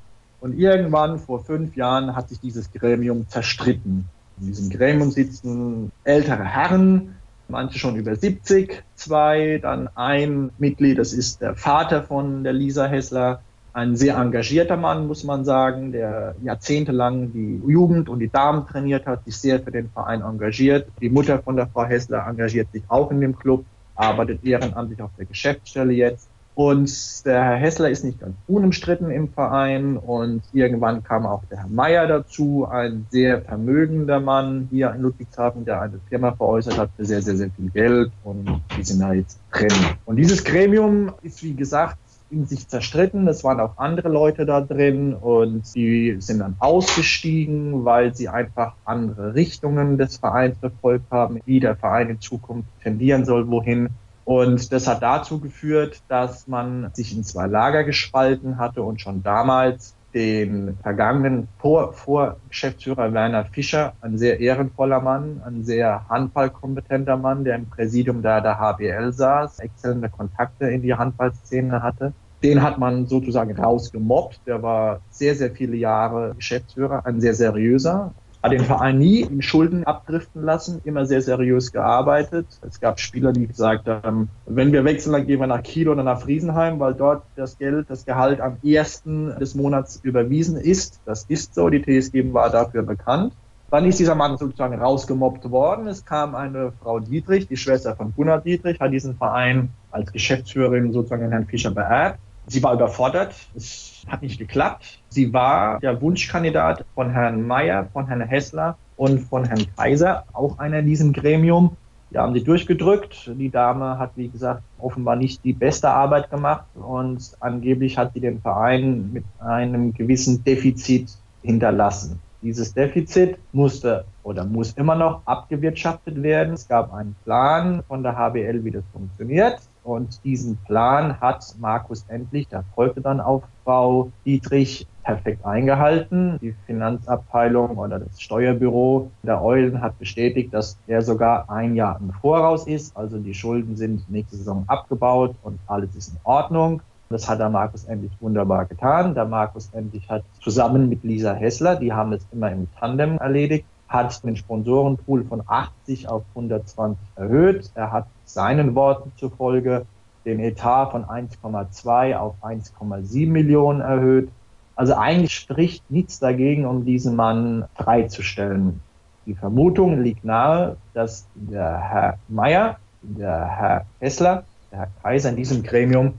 Und irgendwann vor fünf Jahren hat sich dieses Gremium zerstritten. In diesem Gremium sitzen ältere Herren, manche schon über 70, zwei, dann ein Mitglied, das ist der Vater von der Lisa Hessler, ein sehr engagierter Mann, muss man sagen, der jahrzehntelang die Jugend und die Damen trainiert hat, sich sehr für den Verein engagiert. Die Mutter von der Frau Hessler engagiert sich auch in dem Club, arbeitet ehrenamtlich auf der Geschäftsstelle jetzt. Und der Herr Hessler ist nicht ganz unumstritten im Verein und irgendwann kam auch der Herr Meier dazu, ein sehr vermögender Mann hier in Ludwigshafen, der eine Firma veräußert hat für sehr, sehr, sehr viel Geld und die sind da jetzt drin. Und dieses Gremium ist, wie gesagt, in sich zerstritten. Es waren auch andere Leute da drin und die sind dann ausgestiegen, weil sie einfach andere Richtungen des Vereins verfolgt haben, wie der Verein in Zukunft tendieren soll, wohin. Und das hat dazu geführt, dass man sich in zwei Lager gespalten hatte und schon damals den vergangenen Vor Vorgeschäftsführer Werner Fischer, ein sehr ehrenvoller Mann, ein sehr handballkompetenter Mann, der im Präsidium der, der HBL saß, exzellente Kontakte in die Handballszene hatte. Den hat man sozusagen rausgemobbt. Der war sehr, sehr viele Jahre Geschäftsführer, ein sehr seriöser, hat den Verein nie in Schulden abdriften lassen, immer sehr seriös gearbeitet. Es gab Spieler, die gesagt haben, wenn wir wechseln, dann gehen wir nach Kiel oder nach Friesenheim, weil dort das Geld, das Gehalt am ersten des Monats überwiesen ist. Das ist so, die TSG war dafür bekannt. Dann ist dieser Mann sozusagen rausgemobbt worden. Es kam eine Frau Dietrich, die Schwester von Gunnar Dietrich, hat diesen Verein als Geschäftsführerin sozusagen Herrn Fischer beerbt. Sie war überfordert. Es hat nicht geklappt. Sie war der Wunschkandidat von Herrn Mayer, von Herrn Hessler und von Herrn Kaiser, auch einer in diesem Gremium. Die haben sie durchgedrückt. Die Dame hat, wie gesagt, offenbar nicht die beste Arbeit gemacht und angeblich hat sie den Verein mit einem gewissen Defizit hinterlassen. Dieses Defizit musste oder muss immer noch abgewirtschaftet werden. Es gab einen Plan von der HBL, wie das funktioniert. Und diesen Plan hat Markus endlich, der folgte dann auf Frau Dietrich, perfekt eingehalten. Die Finanzabteilung oder das Steuerbüro der Eulen hat bestätigt, dass er sogar ein Jahr im Voraus ist. Also die Schulden sind nächste Saison abgebaut und alles ist in Ordnung. Das hat der Markus endlich wunderbar getan. Der Markus endlich hat zusammen mit Lisa Hessler, die haben es immer im Tandem erledigt, hat den Sponsorenpool von 80 auf 120 erhöht. Er hat seinen Worten zufolge den Etat von 1,2 auf 1,7 Millionen erhöht. Also eigentlich spricht nichts dagegen, um diesen Mann freizustellen. Die Vermutung liegt nahe, dass der Herr Meyer, der Herr Hessler, der Herr Kaiser in diesem Gremium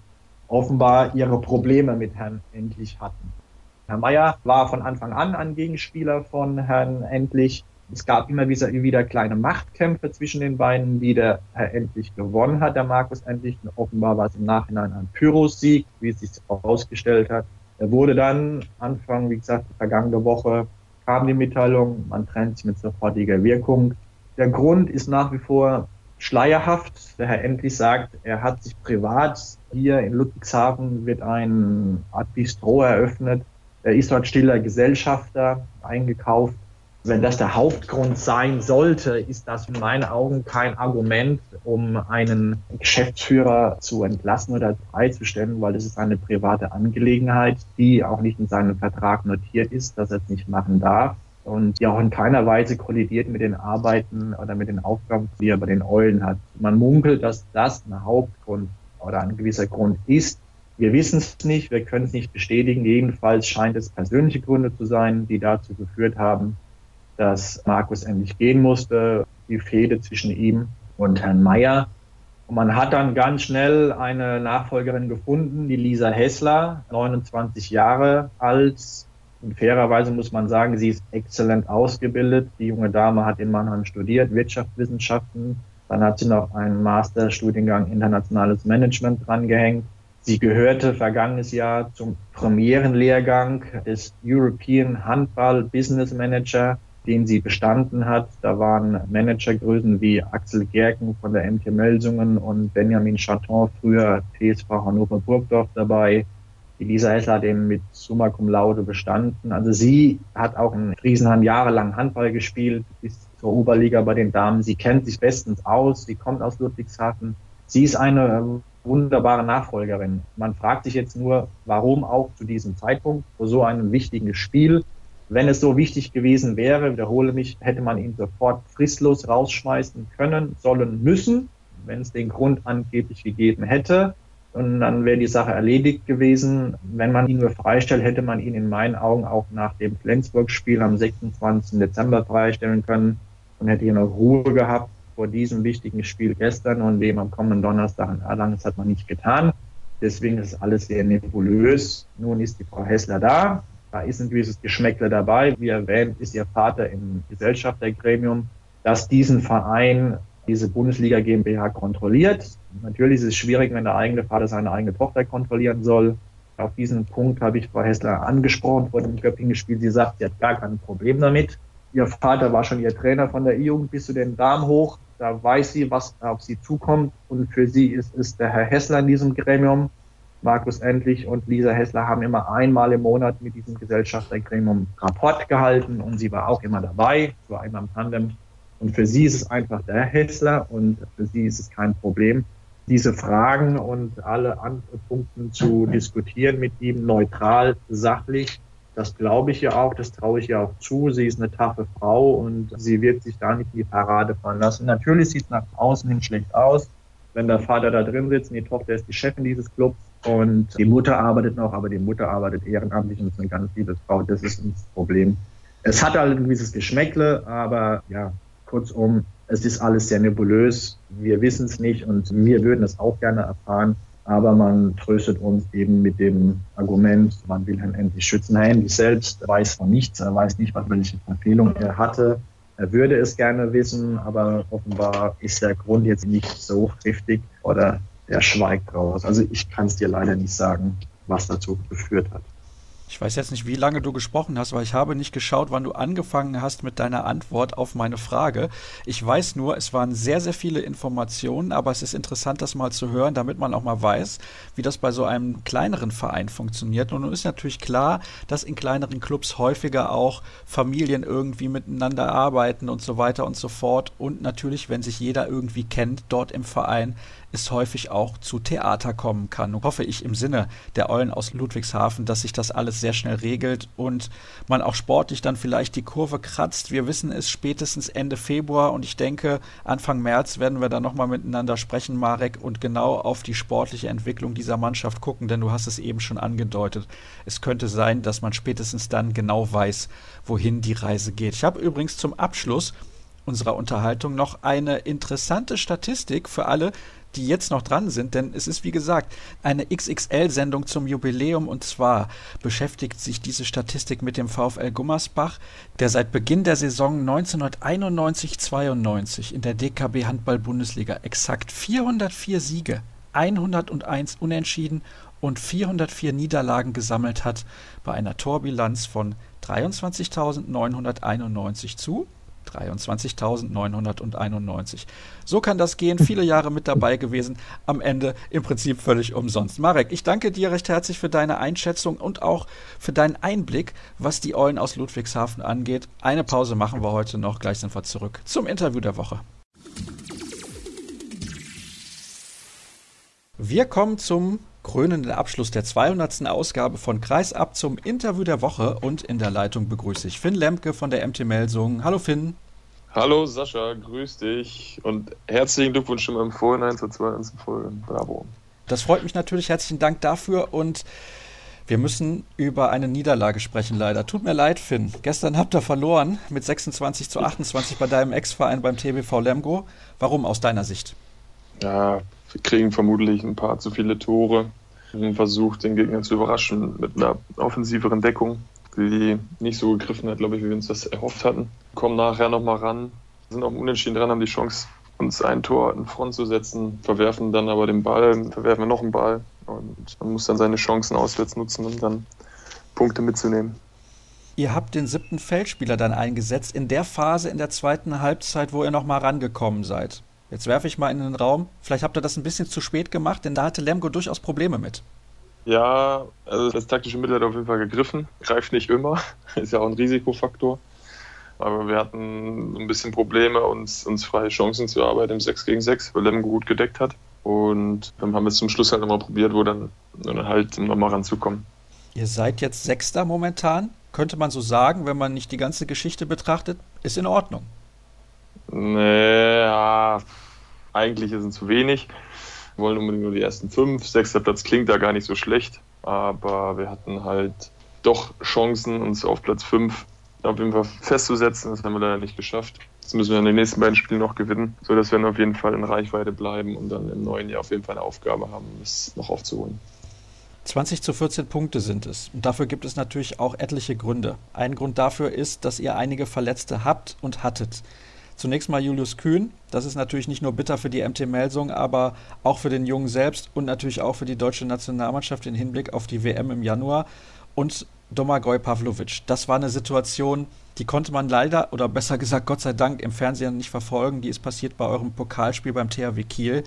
offenbar ihre Probleme mit Herrn Endlich hatten. Herr Meyer war von Anfang an ein Gegenspieler von Herrn Endlich. Es gab immer wieder, kleine Machtkämpfe zwischen den beiden, die der Herr Endlich gewonnen hat, der Markus Endlich. Und offenbar war es im Nachhinein ein Pyrrhus-Sieg, wie es sich herausgestellt hat. Er wurde dann Anfang, wie gesagt, vergangene Woche kam die Mitteilung, man trennt sich mit sofortiger Wirkung. Der Grund ist nach wie vor schleierhaft. Der Herr Endlich sagt, er hat sich privat hier in Ludwigshafen wird ein Art Bistro eröffnet. Er ist dort stiller Gesellschafter eingekauft. Wenn das der Hauptgrund sein sollte, ist das in meinen Augen kein Argument, um einen Geschäftsführer zu entlassen oder freizustellen, weil das ist eine private Angelegenheit, die auch nicht in seinem Vertrag notiert ist, dass er es nicht machen darf und die auch in keiner Weise kollidiert mit den Arbeiten oder mit den Aufgaben, die er bei den Eulen hat. Man munkelt, dass das ein Hauptgrund oder ein gewisser Grund ist. Wir wissen es nicht, wir können es nicht bestätigen. Jedenfalls scheint es persönliche Gründe zu sein, die dazu geführt haben, dass Markus endlich gehen musste, die Fehde zwischen ihm und Herrn Meyer. Und man hat dann ganz schnell eine Nachfolgerin gefunden, die Lisa Hessler, 29 Jahre alt. Und fairerweise muss man sagen, sie ist exzellent ausgebildet. Die junge Dame hat in Mannheim studiert, Wirtschaftswissenschaften. Dann hat sie noch einen Masterstudiengang Internationales Management drangehängt. Sie gehörte vergangenes Jahr zum Premierenlehrgang des European Handball Business Manager den sie bestanden hat. Da waren Managergrößen wie Axel Gerken von der MT Melsungen und Benjamin Chaton, früher TSV Hannover Burgdorf dabei. Elisa Hessler hat eben mit Summa Cum Laude bestanden. Also sie hat auch in Riesenheim jahrelang Handball gespielt, bis zur Oberliga bei den Damen. Sie kennt sich bestens aus. Sie kommt aus Ludwigshafen. Sie ist eine wunderbare Nachfolgerin. Man fragt sich jetzt nur, warum auch zu diesem Zeitpunkt, vor so einem wichtigen Spiel, wenn es so wichtig gewesen wäre, wiederhole mich, hätte man ihn sofort fristlos rausschmeißen können, sollen, müssen, wenn es den Grund angeblich gegeben hätte. Und dann wäre die Sache erledigt gewesen. Wenn man ihn nur freistellt, hätte man ihn in meinen Augen auch nach dem Flensburg-Spiel am 26. Dezember freistellen können und hätte hier noch Ruhe gehabt vor diesem wichtigen Spiel gestern und dem am kommenden Donnerstag in Erlangen. Das hat man nicht getan. Deswegen ist alles sehr nebulös. Nun ist die Frau Hessler da. Da ist ein gewisses Geschmäckle dabei. Wie erwähnt, ist ihr Vater im Gesellschaftergremium, das diesen Verein, diese Bundesliga GmbH kontrolliert. Natürlich ist es schwierig, wenn der eigene Vater seine eigene Tochter kontrollieren soll. Auf diesen Punkt habe ich Frau Hessler angesprochen vor dem Göppingen-Spiel. Sie sagt, sie hat gar kein Problem damit. Ihr Vater war schon ihr Trainer von der E-Jugend bis zu den Damen hoch. Da weiß sie, was auf sie zukommt. Und für sie ist es der Herr Hessler in diesem Gremium. Markus Endlich und Lisa Hessler haben immer einmal im Monat mit diesem Gesellschaftergremium Rapport gehalten und sie war auch immer dabei, war immer im Tandem. Und für sie ist es einfach der Hessler und für sie ist es kein Problem, diese Fragen und alle anderen Punkte zu diskutieren mit ihm neutral, sachlich. Das glaube ich ihr auch, das traue ich ihr auch zu. Sie ist eine taffe Frau und sie wird sich da nicht in die Parade fallen lassen. Natürlich sieht es nach außen hin schlecht aus, wenn der Vater da drin sitzt und die Tochter ist die Chefin dieses Clubs und die Mutter arbeitet noch, aber die Mutter arbeitet ehrenamtlich und ist eine ganz liebe Frau. Das ist das Problem. Es hat halt ein gewisses Geschmäckle, aber ja, kurzum, es ist alles sehr nebulös. Wir wissen es nicht und wir würden es auch gerne erfahren. Aber man tröstet uns eben mit dem Argument, man will Herrn Endlich schützen. Herr Endlich selbst weiß von nichts, er weiß nicht, welche Verfehlung er hatte. Er würde es gerne wissen, aber offenbar ist der Grund jetzt nicht so triftig oder der schweigt raus. Also ich kann es dir leider nicht sagen, was dazu geführt hat. Ich weiß jetzt nicht, wie lange du gesprochen hast, weil ich habe nicht geschaut, wann du angefangen hast mit deiner Antwort auf meine Frage. Ich weiß nur, es waren sehr, sehr viele Informationen, aber es ist interessant, das mal zu hören, damit man auch mal weiß, wie das bei so einem kleineren Verein funktioniert. Und nun ist natürlich klar, dass in kleineren Clubs häufiger auch Familien irgendwie miteinander arbeiten und so weiter und so fort. Und natürlich, wenn sich jeder irgendwie kennt dort im Verein, es häufig auch zu Theater kommen kann. Und hoffe ich im Sinne der Eulen aus Ludwigshafen, dass sich das alles sehr schnell regelt und man auch sportlich dann vielleicht die Kurve kratzt. Wir wissen es spätestens Ende Februar und ich denke, Anfang März werden wir dann nochmal miteinander sprechen, Marek, und genau auf die sportliche Entwicklung dieser Mannschaft gucken, denn du hast es eben schon angedeutet. Es könnte sein, dass man spätestens dann genau weiß, wohin die Reise geht. Ich habe übrigens zum Abschluss unserer Unterhaltung noch eine interessante Statistik für alle, die jetzt noch dran sind, denn es ist wie gesagt eine XXL-Sendung zum Jubiläum. Und zwar beschäftigt sich diese Statistik mit dem VfL Gummersbach, der seit Beginn der Saison 1991-92 in der DKB Handball-Bundesliga exakt 404 Siege, 101 Unentschieden und 404 Niederlagen gesammelt hat bei einer Torbilanz von 23.991 zu 23.991. So kann das gehen. Viele Jahre mit dabei gewesen. Am Ende im Prinzip völlig umsonst. Marek, ich danke dir recht herzlich für deine Einschätzung und auch für deinen Einblick, was die Eulen aus Ludwigshafen angeht. Eine Pause machen wir heute noch. Gleich sind wir zurück zum Interview der Woche. Wir kommen zum krönenden Abschluss der 200. Ausgabe von Kreisab zum Interview der Woche und in der Leitung begrüße ich Finn Lemke von der MT Melsung. Hallo Finn. Hallo Sascha, grüß dich und herzlichen Glückwunsch schon mal im Vorhinein zur 200. Folge. Bravo. Das freut mich natürlich. Herzlichen Dank dafür und wir müssen über eine Niederlage sprechen, leider. Tut mir leid, Finn. Gestern habt ihr verloren mit 26 zu 28 bei deinem Ex-Verein beim TBV Lemgo. Warum aus deiner Sicht? Ja, wir kriegen vermutlich ein paar zu viele Tore. Haben versucht, den Gegner zu überraschen mit einer offensiveren Deckung, die nicht so gegriffen hat, glaube ich, wie wir uns das erhofft hatten. Kommen nachher nochmal ran, sind auch unentschieden dran, haben die Chance, uns ein Tor in Front zu setzen, verwerfen dann aber den Ball, verwerfen wir noch einen Ball und man muss dann seine Chancen auswärts nutzen, um dann Punkte mitzunehmen. Ihr habt den siebten Feldspieler dann eingesetzt in der Phase in der zweiten Halbzeit, wo ihr nochmal rangekommen seid. Jetzt werfe ich mal in den Raum. Vielleicht habt ihr das ein bisschen zu spät gemacht, denn da hatte Lemgo durchaus Probleme mit. Ja, also das taktische Mittel hat auf jeden Fall gegriffen. Greift nicht immer. Ist ja auch ein Risikofaktor. Aber wir hatten ein bisschen Probleme, uns, uns freie Chancen zu erarbeiten im 6 gegen 6, weil Lemgo gut gedeckt hat. Und dann haben wir es zum Schluss halt nochmal probiert, wo dann, dann halt nochmal ranzukommen. Ihr seid jetzt Sechster momentan, könnte man so sagen, wenn man nicht die ganze Geschichte betrachtet, ist in Ordnung. Nee, ja, eigentlich es zu wenig. Wir wollen unbedingt nur die ersten fünf. Sechster Platz klingt da gar nicht so schlecht, aber wir hatten halt doch Chancen, uns auf Platz fünf auf jeden Fall festzusetzen. Das haben wir leider nicht geschafft. Jetzt müssen wir in den nächsten beiden Spielen noch gewinnen, sodass wir dann auf jeden Fall in Reichweite bleiben und dann im neuen Jahr auf jeden Fall eine Aufgabe haben, das noch aufzuholen. 20 zu 14 Punkte sind es. Und dafür gibt es natürlich auch etliche Gründe. Ein Grund dafür ist, dass ihr einige Verletzte habt und hattet. Zunächst mal Julius Kühn. Das ist natürlich nicht nur bitter für die MT Melsung, aber auch für den Jungen selbst und natürlich auch für die deutsche Nationalmannschaft im Hinblick auf die WM im Januar. Und Domagoj Pavlovic. Das war eine Situation, die konnte man leider, oder besser gesagt Gott sei Dank, im Fernsehen nicht verfolgen. Die ist passiert bei eurem Pokalspiel beim THW Kiel.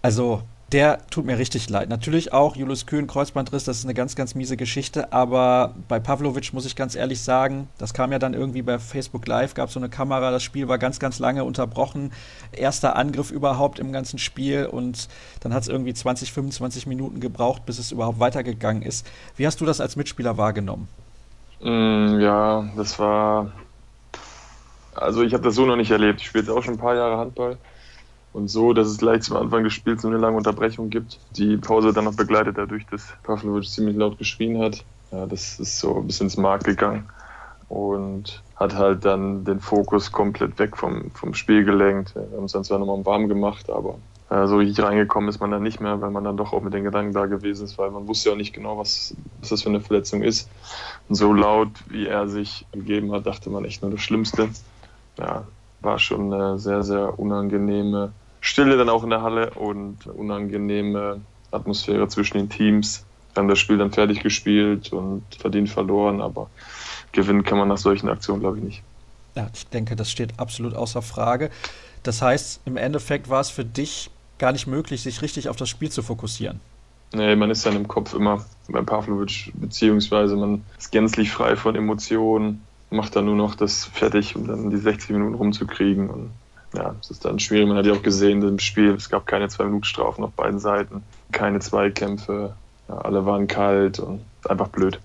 Also der tut mir richtig leid. Natürlich auch Julius Kühn, Kreuzbandriss, das ist eine ganz, ganz miese Geschichte. Aber bei Pavlovic muss ich ganz ehrlich sagen, das kam ja dann irgendwie bei Facebook Live, gab so eine Kamera, das Spiel war ganz, ganz lange unterbrochen. Erster Angriff überhaupt im ganzen Spiel und dann hat es irgendwie 20, 25 Minuten gebraucht, bis es überhaupt weitergegangen ist. Wie hast du das als Mitspieler wahrgenommen? Mm, ja, das war. Also ich habe das so noch nicht erlebt. Ich spiele jetzt auch schon ein paar Jahre Handball und so, dass es gleich zum Anfang des Spiels eine lange Unterbrechung gibt. Die Pause dann noch begleitet dadurch, dass Pavlovic ziemlich laut geschrien hat. Ja, das ist so ein bisschen ins Mark gegangen und hat halt dann den Fokus komplett weg vom, vom Spiel gelenkt. Wir haben es dann zwar nochmal warm gemacht, aber äh, so richtig reingekommen ist man dann nicht mehr, weil man dann doch auch mit den Gedanken da gewesen ist, weil man wusste ja auch nicht genau, was, was das für eine Verletzung ist. Und so laut, wie er sich gegeben hat, dachte man echt nur das Schlimmste. Ja, war schon eine sehr, sehr unangenehme Stille dann auch in der Halle und unangenehme Atmosphäre zwischen den Teams. Wir haben das Spiel dann fertig gespielt und verdient verloren, aber gewinnen kann man nach solchen Aktionen, glaube ich, nicht. Ja, ich denke, das steht absolut außer Frage. Das heißt, im Endeffekt war es für dich gar nicht möglich, sich richtig auf das Spiel zu fokussieren. Nee, man ist dann im Kopf immer beim Pavlovic, beziehungsweise man ist gänzlich frei von Emotionen, macht dann nur noch das fertig, um dann die 60 Minuten rumzukriegen. Und ja, es ist dann schwierig. Man hat ja auch gesehen im Spiel, es gab keine zwei Minuten Strafen auf beiden Seiten, keine Zweikämpfe, ja, alle waren kalt und einfach blöd.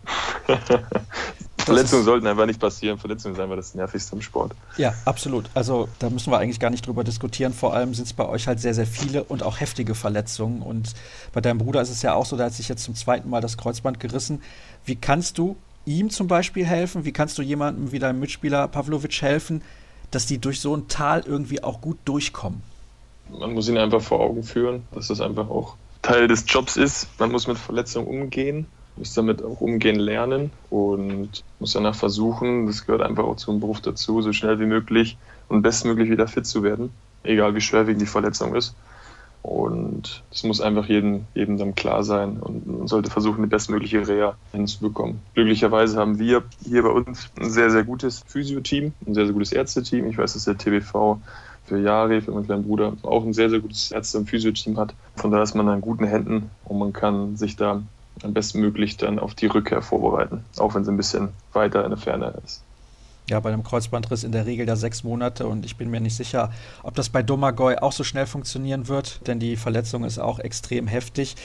Verletzungen sollten einfach nicht passieren. Verletzungen sind einfach das Nervigste im Sport. Ja, absolut. Also da müssen wir eigentlich gar nicht drüber diskutieren. Vor allem sind es bei euch halt sehr, sehr viele und auch heftige Verletzungen. Und bei deinem Bruder ist es ja auch so, der hat sich jetzt zum zweiten Mal das Kreuzband gerissen. Wie kannst du ihm zum Beispiel helfen? Wie kannst du jemandem wie deinem Mitspieler Pavlovic helfen, dass die durch so ein Tal irgendwie auch gut durchkommen? Man muss ihn einfach vor Augen führen, dass das einfach auch Teil des Jobs ist. Man muss mit Verletzungen umgehen muss damit auch umgehen lernen und muss danach versuchen, das gehört einfach auch zum Beruf dazu, so schnell wie möglich und bestmöglich wieder fit zu werden, egal wie schwerwiegend die Verletzung ist. Und das muss einfach jedem, jedem dann klar sein und man sollte versuchen, die bestmögliche Reha hinzubekommen. Glücklicherweise haben wir hier bei uns ein sehr, sehr gutes Physio-Team, ein sehr, sehr gutes Ärzteteam. Ich weiß, dass der TBV für Jari, für meinen kleinen Bruder, auch ein sehr, sehr gutes Ärzte- und Physio-Team hat. Von daher ist man in guten Händen und man kann sich da am besten möglich dann auf die Rückkehr vorbereiten, auch wenn sie ein bisschen weiter in der Ferne ist. Ja, bei einem Kreuzbandriss in der Regel ja sechs Monate und ich bin mir nicht sicher, ob das bei Domagoj auch so schnell funktionieren wird, denn die Verletzung ist auch extrem heftig.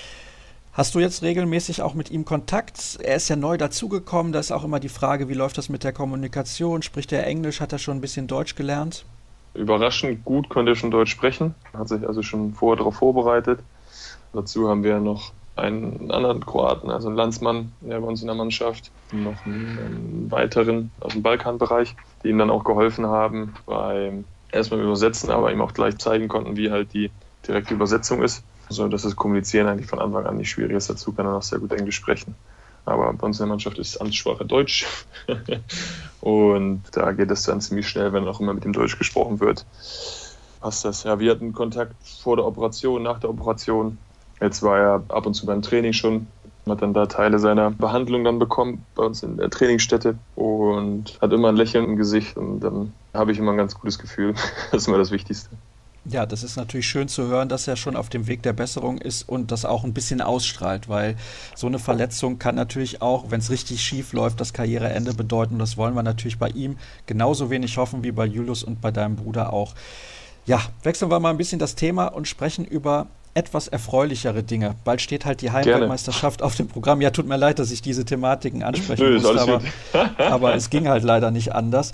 Hast du jetzt regelmäßig auch mit ihm Kontakt? Er ist ja neu dazugekommen, da ist auch immer die Frage, wie läuft das mit der Kommunikation? Spricht er Englisch? Hat er schon ein bisschen Deutsch gelernt? Überraschend gut konnte er schon Deutsch sprechen, hat sich also schon vorher darauf vorbereitet. Dazu haben wir noch einen anderen Kroaten, also einen Landsmann der bei uns in der Mannschaft, noch einen, weiteren aus dem Balkanbereich, die ihm dann auch geholfen haben beim erstmal Übersetzen, aber ihm auch gleich zeigen konnten, wie halt die direkte Übersetzung ist. So dass das Kommunizieren eigentlich von Anfang an nicht schwierig ist. Dazu kann er noch sehr gut Englisch sprechen. Aber bei uns in der Mannschaft ist Amtssprache Deutsch. und da geht es dann ziemlich schnell, wenn auch immer mit dem Deutsch gesprochen wird. Passt das. Ja, wir hatten Kontakt vor der Operation, nach der Operation. Jetzt war er ab und zu beim Training schon, hat dann da Teile seiner Behandlung dann bekommen bei uns in der Trainingsstätte und hat immer ein Lächeln im Gesicht und dann habe ich immer ein ganz gutes Gefühl. Das ist immer das Wichtigste. Ja, das ist natürlich schön zu hören, dass er schon auf dem Weg der Besserung ist und das auch ein bisschen ausstrahlt, weil so eine Verletzung kann natürlich auch, wenn es richtig schief läuft, das Karriereende bedeuten. Das wollen wir natürlich bei ihm genauso wenig hoffen wie bei Julius und bei deinem Bruder auch. Ja, wechseln wir mal ein bisschen das Thema und sprechen über etwas erfreulichere Dinge. Bald steht halt die Heimweltmeisterschaft auf dem Programm. Ja, tut mir leid, dass ich diese Thematiken ansprechen Nö, musste, aber, aber es ging halt leider nicht anders.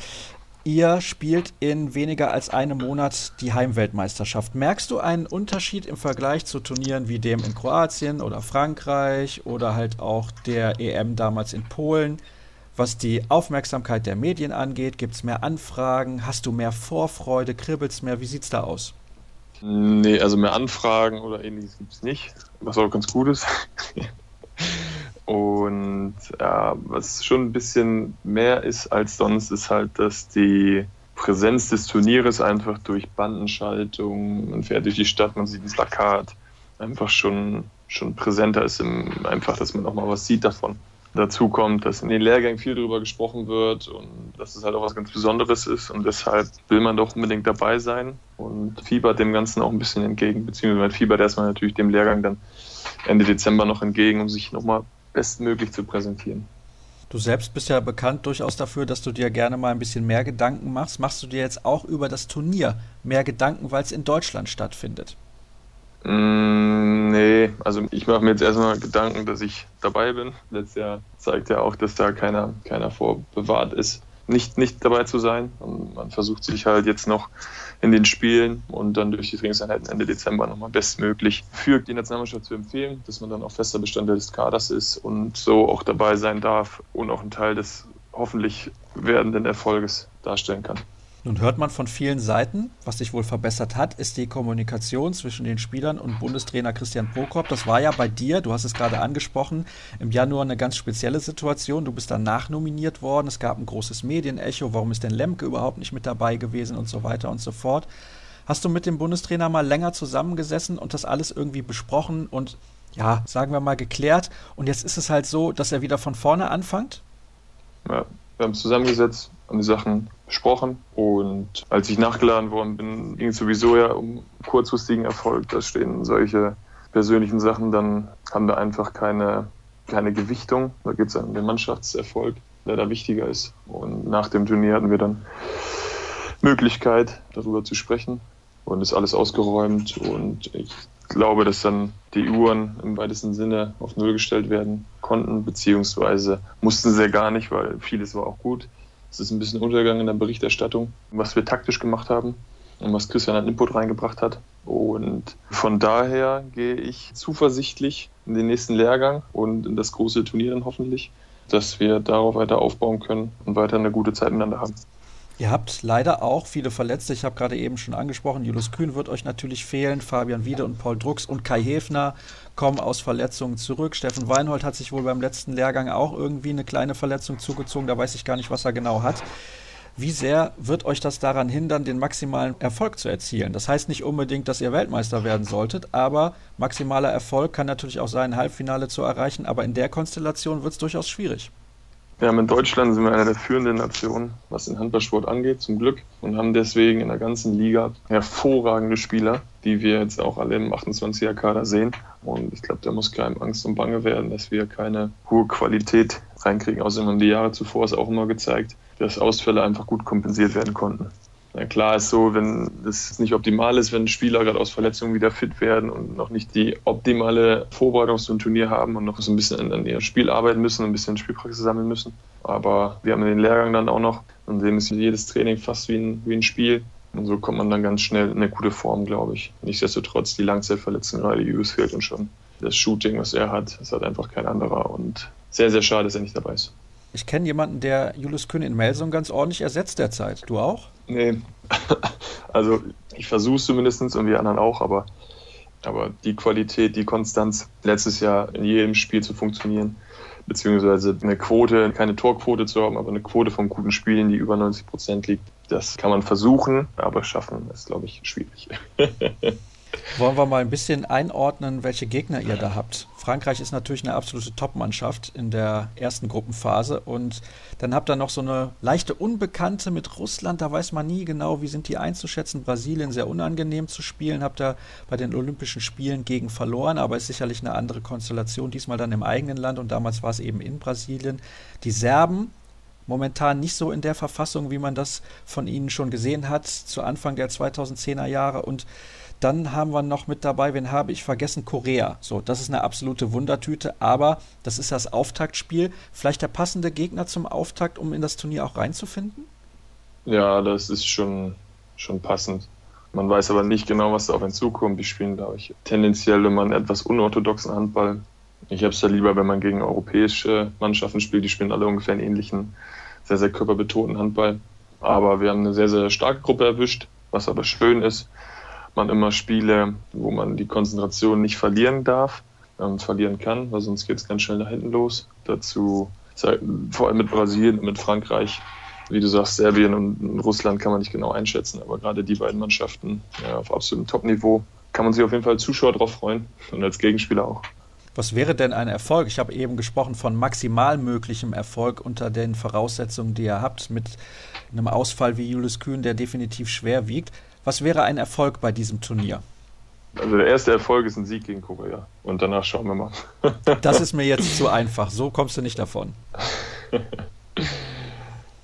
Ihr spielt in weniger als einem Monat die Heimweltmeisterschaft. Merkst du einen Unterschied im Vergleich zu Turnieren wie dem in Kroatien oder Frankreich oder halt auch der EM damals in Polen? Was die Aufmerksamkeit der Medien angeht, gibt es mehr Anfragen? Hast du mehr Vorfreude? Kribbelst mehr? Wie sieht's da aus? Nee, also mehr Anfragen oder ähnliches gibt es nicht, was auch ganz gut ist. Und ja, was schon ein bisschen mehr ist als sonst, ist halt, dass die Präsenz des Turnieres einfach durch Bandenschaltung, man fährt durch die Stadt, man sieht ein Plakat, einfach schon, schon präsenter ist, im, einfach, dass man auch mal was sieht davon. Dazu kommt, dass in den Lehrgängen viel darüber gesprochen wird und dass es halt auch was ganz Besonderes ist und deshalb will man doch unbedingt dabei sein und fiebert dem Ganzen auch ein bisschen entgegen, beziehungsweise fiebert erstmal natürlich dem Lehrgang dann Ende Dezember noch entgegen, um sich nochmal bestmöglich zu präsentieren. Du selbst bist ja bekannt durchaus dafür, dass du dir gerne mal ein bisschen mehr Gedanken machst. Machst du dir jetzt auch über das Turnier mehr Gedanken, weil es in Deutschland stattfindet? Mm, nee, also ich mache mir jetzt erstmal Gedanken, dass ich dabei bin. Letztes Jahr zeigt ja auch, dass da keiner, keiner vorbewahrt ist, nicht, nicht dabei zu sein. Und man versucht sich halt jetzt noch in den Spielen und dann durch die Trainingseinheiten Ende Dezember nochmal bestmöglich für die Nationalmannschaft zu empfehlen, dass man dann auch fester Bestandteil des Kaders ist und so auch dabei sein darf und auch ein Teil des hoffentlich werdenden Erfolges darstellen kann. Nun hört man von vielen Seiten, was sich wohl verbessert hat, ist die Kommunikation zwischen den Spielern und Bundestrainer Christian Prokop. Das war ja bei dir, du hast es gerade angesprochen, im Januar eine ganz spezielle Situation. Du bist dann nachnominiert worden. Es gab ein großes Medienecho. Warum ist denn Lemke überhaupt nicht mit dabei gewesen und so weiter und so fort. Hast du mit dem Bundestrainer mal länger zusammengesessen und das alles irgendwie besprochen und ja, sagen wir mal geklärt? Und jetzt ist es halt so, dass er wieder von vorne anfängt? Ja, wir haben es zusammengesetzt, haben die Sachen besprochen und als ich nachgeladen worden bin, ging es sowieso ja um kurzfristigen Erfolg. Da stehen solche persönlichen Sachen, dann haben wir einfach keine, keine Gewichtung. Da geht es um den Mannschaftserfolg, der da wichtiger ist. Und nach dem Turnier hatten wir dann Möglichkeit, darüber zu sprechen. Und ist alles ausgeräumt. Und ich glaube, dass dann die Uhren im weitesten Sinne auf Null gestellt werden konnten, beziehungsweise mussten sie ja gar nicht, weil vieles war auch gut. Es ist ein bisschen untergegangen in der Berichterstattung, was wir taktisch gemacht haben und was Christian an Input reingebracht hat. Und von daher gehe ich zuversichtlich in den nächsten Lehrgang und in das große Turnier dann hoffentlich, dass wir darauf weiter aufbauen können und weiter eine gute Zeit miteinander haben. Ihr habt leider auch viele Verletzte. Ich habe gerade eben schon angesprochen, Julius Kühn wird euch natürlich fehlen. Fabian Wiede und Paul Drucks und Kai Hefner kommen aus Verletzungen zurück. Steffen Weinhold hat sich wohl beim letzten Lehrgang auch irgendwie eine kleine Verletzung zugezogen. Da weiß ich gar nicht, was er genau hat. Wie sehr wird euch das daran hindern, den maximalen Erfolg zu erzielen? Das heißt nicht unbedingt, dass ihr Weltmeister werden solltet, aber maximaler Erfolg kann natürlich auch sein, ein Halbfinale zu erreichen. Aber in der Konstellation wird es durchaus schwierig. Wir haben in Deutschland sind wir eine der führenden Nationen, was den Handballsport angeht, zum Glück, und haben deswegen in der ganzen Liga hervorragende Spieler, die wir jetzt auch alle im 28er-Kader sehen. Und ich glaube, da muss keinem Angst und Bange werden, dass wir keine hohe Qualität reinkriegen. Außerdem haben die Jahre zuvor es auch immer gezeigt, dass Ausfälle einfach gut kompensiert werden konnten. Na klar ist so, wenn das nicht optimal ist, wenn Spieler gerade aus Verletzungen wieder fit werden und noch nicht die optimale Vorbereitung zum Turnier haben und noch so ein bisschen an, ihr Spiel arbeiten müssen, ein bisschen Spielpraxis sammeln müssen. Aber wir haben den Lehrgang dann auch noch, und dem ist jedes Training fast wie ein, wie ein Spiel. Und so kommt man dann ganz schnell in eine gute Form, glaube ich. Nichtsdestotrotz, die Langzeitverletzungen, gerade Hughes fehlt uns schon. Das Shooting, was er hat, das hat einfach kein anderer. Und sehr, sehr schade, dass er nicht dabei ist. Ich kenne jemanden, der Julius Kühn in Melsung ganz ordentlich ersetzt derzeit. Du auch? Nee. Also ich versuche es zumindest und die anderen auch, aber, aber die Qualität, die Konstanz, letztes Jahr in jedem Spiel zu funktionieren, beziehungsweise eine Quote, keine Torquote zu haben, aber eine Quote von guten Spielen, die über 90 Prozent liegt, das kann man versuchen, aber schaffen ist, glaube ich, schwierig. Wollen wir mal ein bisschen einordnen, welche Gegner ihr da habt? Frankreich ist natürlich eine absolute Top-Mannschaft in der ersten Gruppenphase und dann habt ihr noch so eine leichte Unbekannte mit Russland, da weiß man nie genau, wie sind die einzuschätzen. Brasilien sehr unangenehm zu spielen, habt ihr bei den Olympischen Spielen gegen verloren, aber ist sicherlich eine andere Konstellation, diesmal dann im eigenen Land und damals war es eben in Brasilien. Die Serben momentan nicht so in der Verfassung, wie man das von ihnen schon gesehen hat zu Anfang der 2010er Jahre und dann haben wir noch mit dabei, wen habe ich vergessen? Korea. So, das ist eine absolute Wundertüte, aber das ist das Auftaktspiel. Vielleicht der passende Gegner zum Auftakt, um in das Turnier auch reinzufinden? Ja, das ist schon, schon passend. Man weiß aber nicht genau, was da auf einen zukommt. Die spielen, glaube ich, tendenziell immer einen etwas unorthodoxen Handball. Ich habe es ja lieber, wenn man gegen europäische Mannschaften spielt. Die spielen alle ungefähr einen ähnlichen, sehr, sehr körperbetonten Handball. Aber wir haben eine sehr, sehr starke Gruppe erwischt, was aber schön ist man immer Spiele, wo man die Konzentration nicht verlieren darf und verlieren kann, weil sonst geht es ganz schnell nach hinten los. Dazu vor allem mit Brasilien und mit Frankreich, wie du sagst, Serbien und Russland kann man nicht genau einschätzen, aber gerade die beiden Mannschaften ja, auf absolutem Top-Niveau kann man sich auf jeden Fall als Zuschauer darauf freuen und als Gegenspieler auch. Was wäre denn ein Erfolg? Ich habe eben gesprochen von maximal möglichem Erfolg unter den Voraussetzungen, die ihr habt, mit einem Ausfall wie Julius Kühn, der definitiv schwer wiegt. Was wäre ein Erfolg bei diesem Turnier? Also der erste Erfolg ist ein Sieg gegen Korea. Und danach schauen wir mal. das ist mir jetzt zu einfach. So kommst du nicht davon.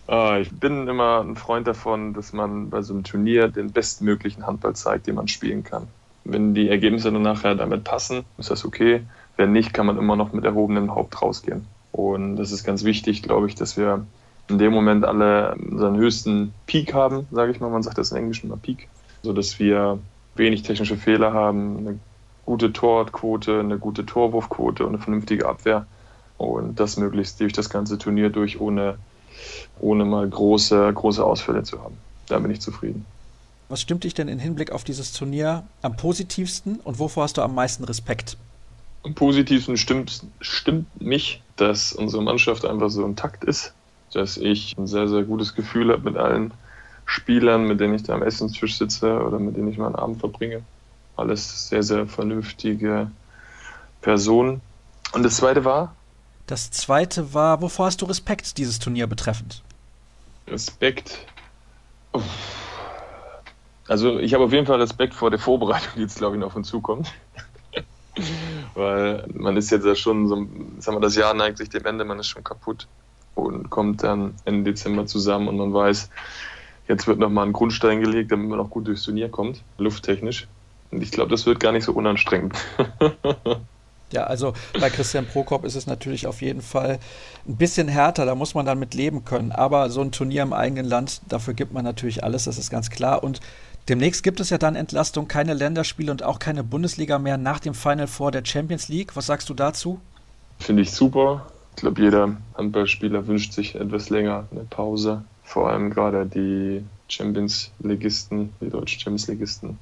ah, ich bin immer ein Freund davon, dass man bei so einem Turnier den bestmöglichen Handball zeigt, den man spielen kann. Wenn die Ergebnisse dann nachher damit passen, ist das okay. Wenn nicht, kann man immer noch mit erhobenem Haupt rausgehen. Und das ist ganz wichtig, glaube ich, dass wir in dem Moment alle unseren höchsten Peak haben, sage ich mal. Man sagt das in Englisch immer Peak, sodass wir wenig technische Fehler haben, eine gute Torquote, eine gute Torwurfquote und eine vernünftige Abwehr. Und das möglichst durch das ganze Turnier durch, ohne, ohne mal große, große Ausfälle zu haben. Da bin ich zufrieden. Was stimmt dich denn im Hinblick auf dieses Turnier am positivsten und wovor hast du am meisten Respekt? Am positivsten stimmt, stimmt mich, dass unsere Mannschaft einfach so intakt ist dass ich ein sehr, sehr gutes Gefühl habe mit allen Spielern, mit denen ich da am Essenstisch sitze oder mit denen ich meinen Abend verbringe. Alles sehr, sehr vernünftige Personen. Und das zweite war? Das zweite war, wovor hast du Respekt dieses Turnier betreffend? Respekt. Also ich habe auf jeden Fall Respekt vor der Vorbereitung, die jetzt, glaube ich, noch auf uns zukommt. Weil man ist jetzt ja schon so, sagen wir, das Jahr neigt sich dem Ende, man ist schon kaputt und kommt dann Ende Dezember zusammen und man weiß, Jetzt wird nochmal ein Grundstein gelegt, damit man auch gut durchs Turnier kommt, lufttechnisch. Und ich glaube, das wird gar nicht so unanstrengend. Ja, also bei Christian Prokop ist es natürlich auf jeden Fall ein bisschen härter, da muss man dann mit leben können. Aber so ein Turnier im eigenen Land, dafür gibt man natürlich alles, das ist ganz klar. Und demnächst gibt es ja dann Entlastung, keine Länderspiele und auch keine Bundesliga mehr nach dem Final Four der Champions League. Was sagst du dazu? Finde ich super. Ich glaube, jeder Handballspieler wünscht sich etwas länger eine Pause. Vor allem gerade die Champions-Ligisten, die deutschen Champions-Ligisten,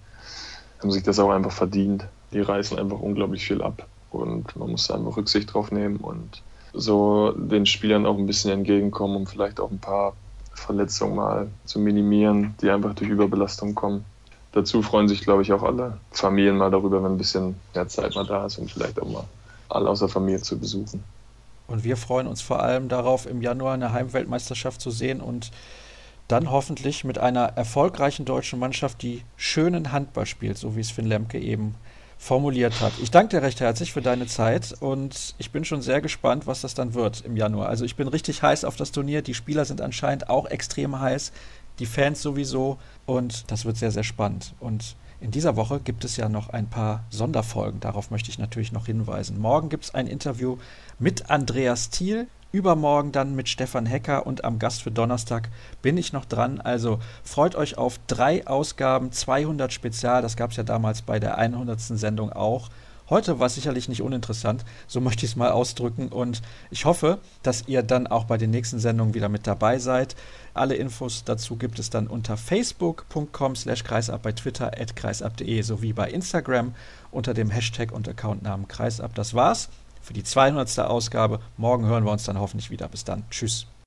haben sich das auch einfach verdient. Die reißen einfach unglaublich viel ab und man muss da einfach Rücksicht drauf nehmen und so den Spielern auch ein bisschen entgegenkommen, um vielleicht auch ein paar Verletzungen mal zu minimieren, die einfach durch Überbelastung kommen. Dazu freuen sich, glaube ich, auch alle Familien mal darüber, wenn ein bisschen mehr Zeit mal da ist und vielleicht auch mal alle aus der Familie zu besuchen. Und wir freuen uns vor allem darauf, im Januar eine Heimweltmeisterschaft zu sehen und dann hoffentlich mit einer erfolgreichen deutschen Mannschaft, die schönen Handball spielt, so wie es Finn Lemke eben formuliert hat. Ich danke dir recht herzlich für deine Zeit und ich bin schon sehr gespannt, was das dann wird im Januar. Also ich bin richtig heiß auf das Turnier. Die Spieler sind anscheinend auch extrem heiß, die Fans sowieso und das wird sehr, sehr spannend. Und in dieser Woche gibt es ja noch ein paar Sonderfolgen. Darauf möchte ich natürlich noch hinweisen. Morgen gibt es ein Interview mit Andreas Thiel Übermorgen dann mit Stefan Hecker und am Gast für Donnerstag bin ich noch dran. Also freut euch auf drei Ausgaben, 200 Spezial. Das gab es ja damals bei der 100. Sendung auch. Heute war es sicherlich nicht uninteressant, so möchte ich es mal ausdrücken. Und ich hoffe, dass ihr dann auch bei den nächsten Sendungen wieder mit dabei seid. Alle Infos dazu gibt es dann unter facebook.com slash kreisab, bei Twitter at kreisab.de sowie bei Instagram unter dem Hashtag und Accountnamen kreisab. Das war's für die 200. Ausgabe. Morgen hören wir uns dann hoffentlich wieder. Bis dann. Tschüss.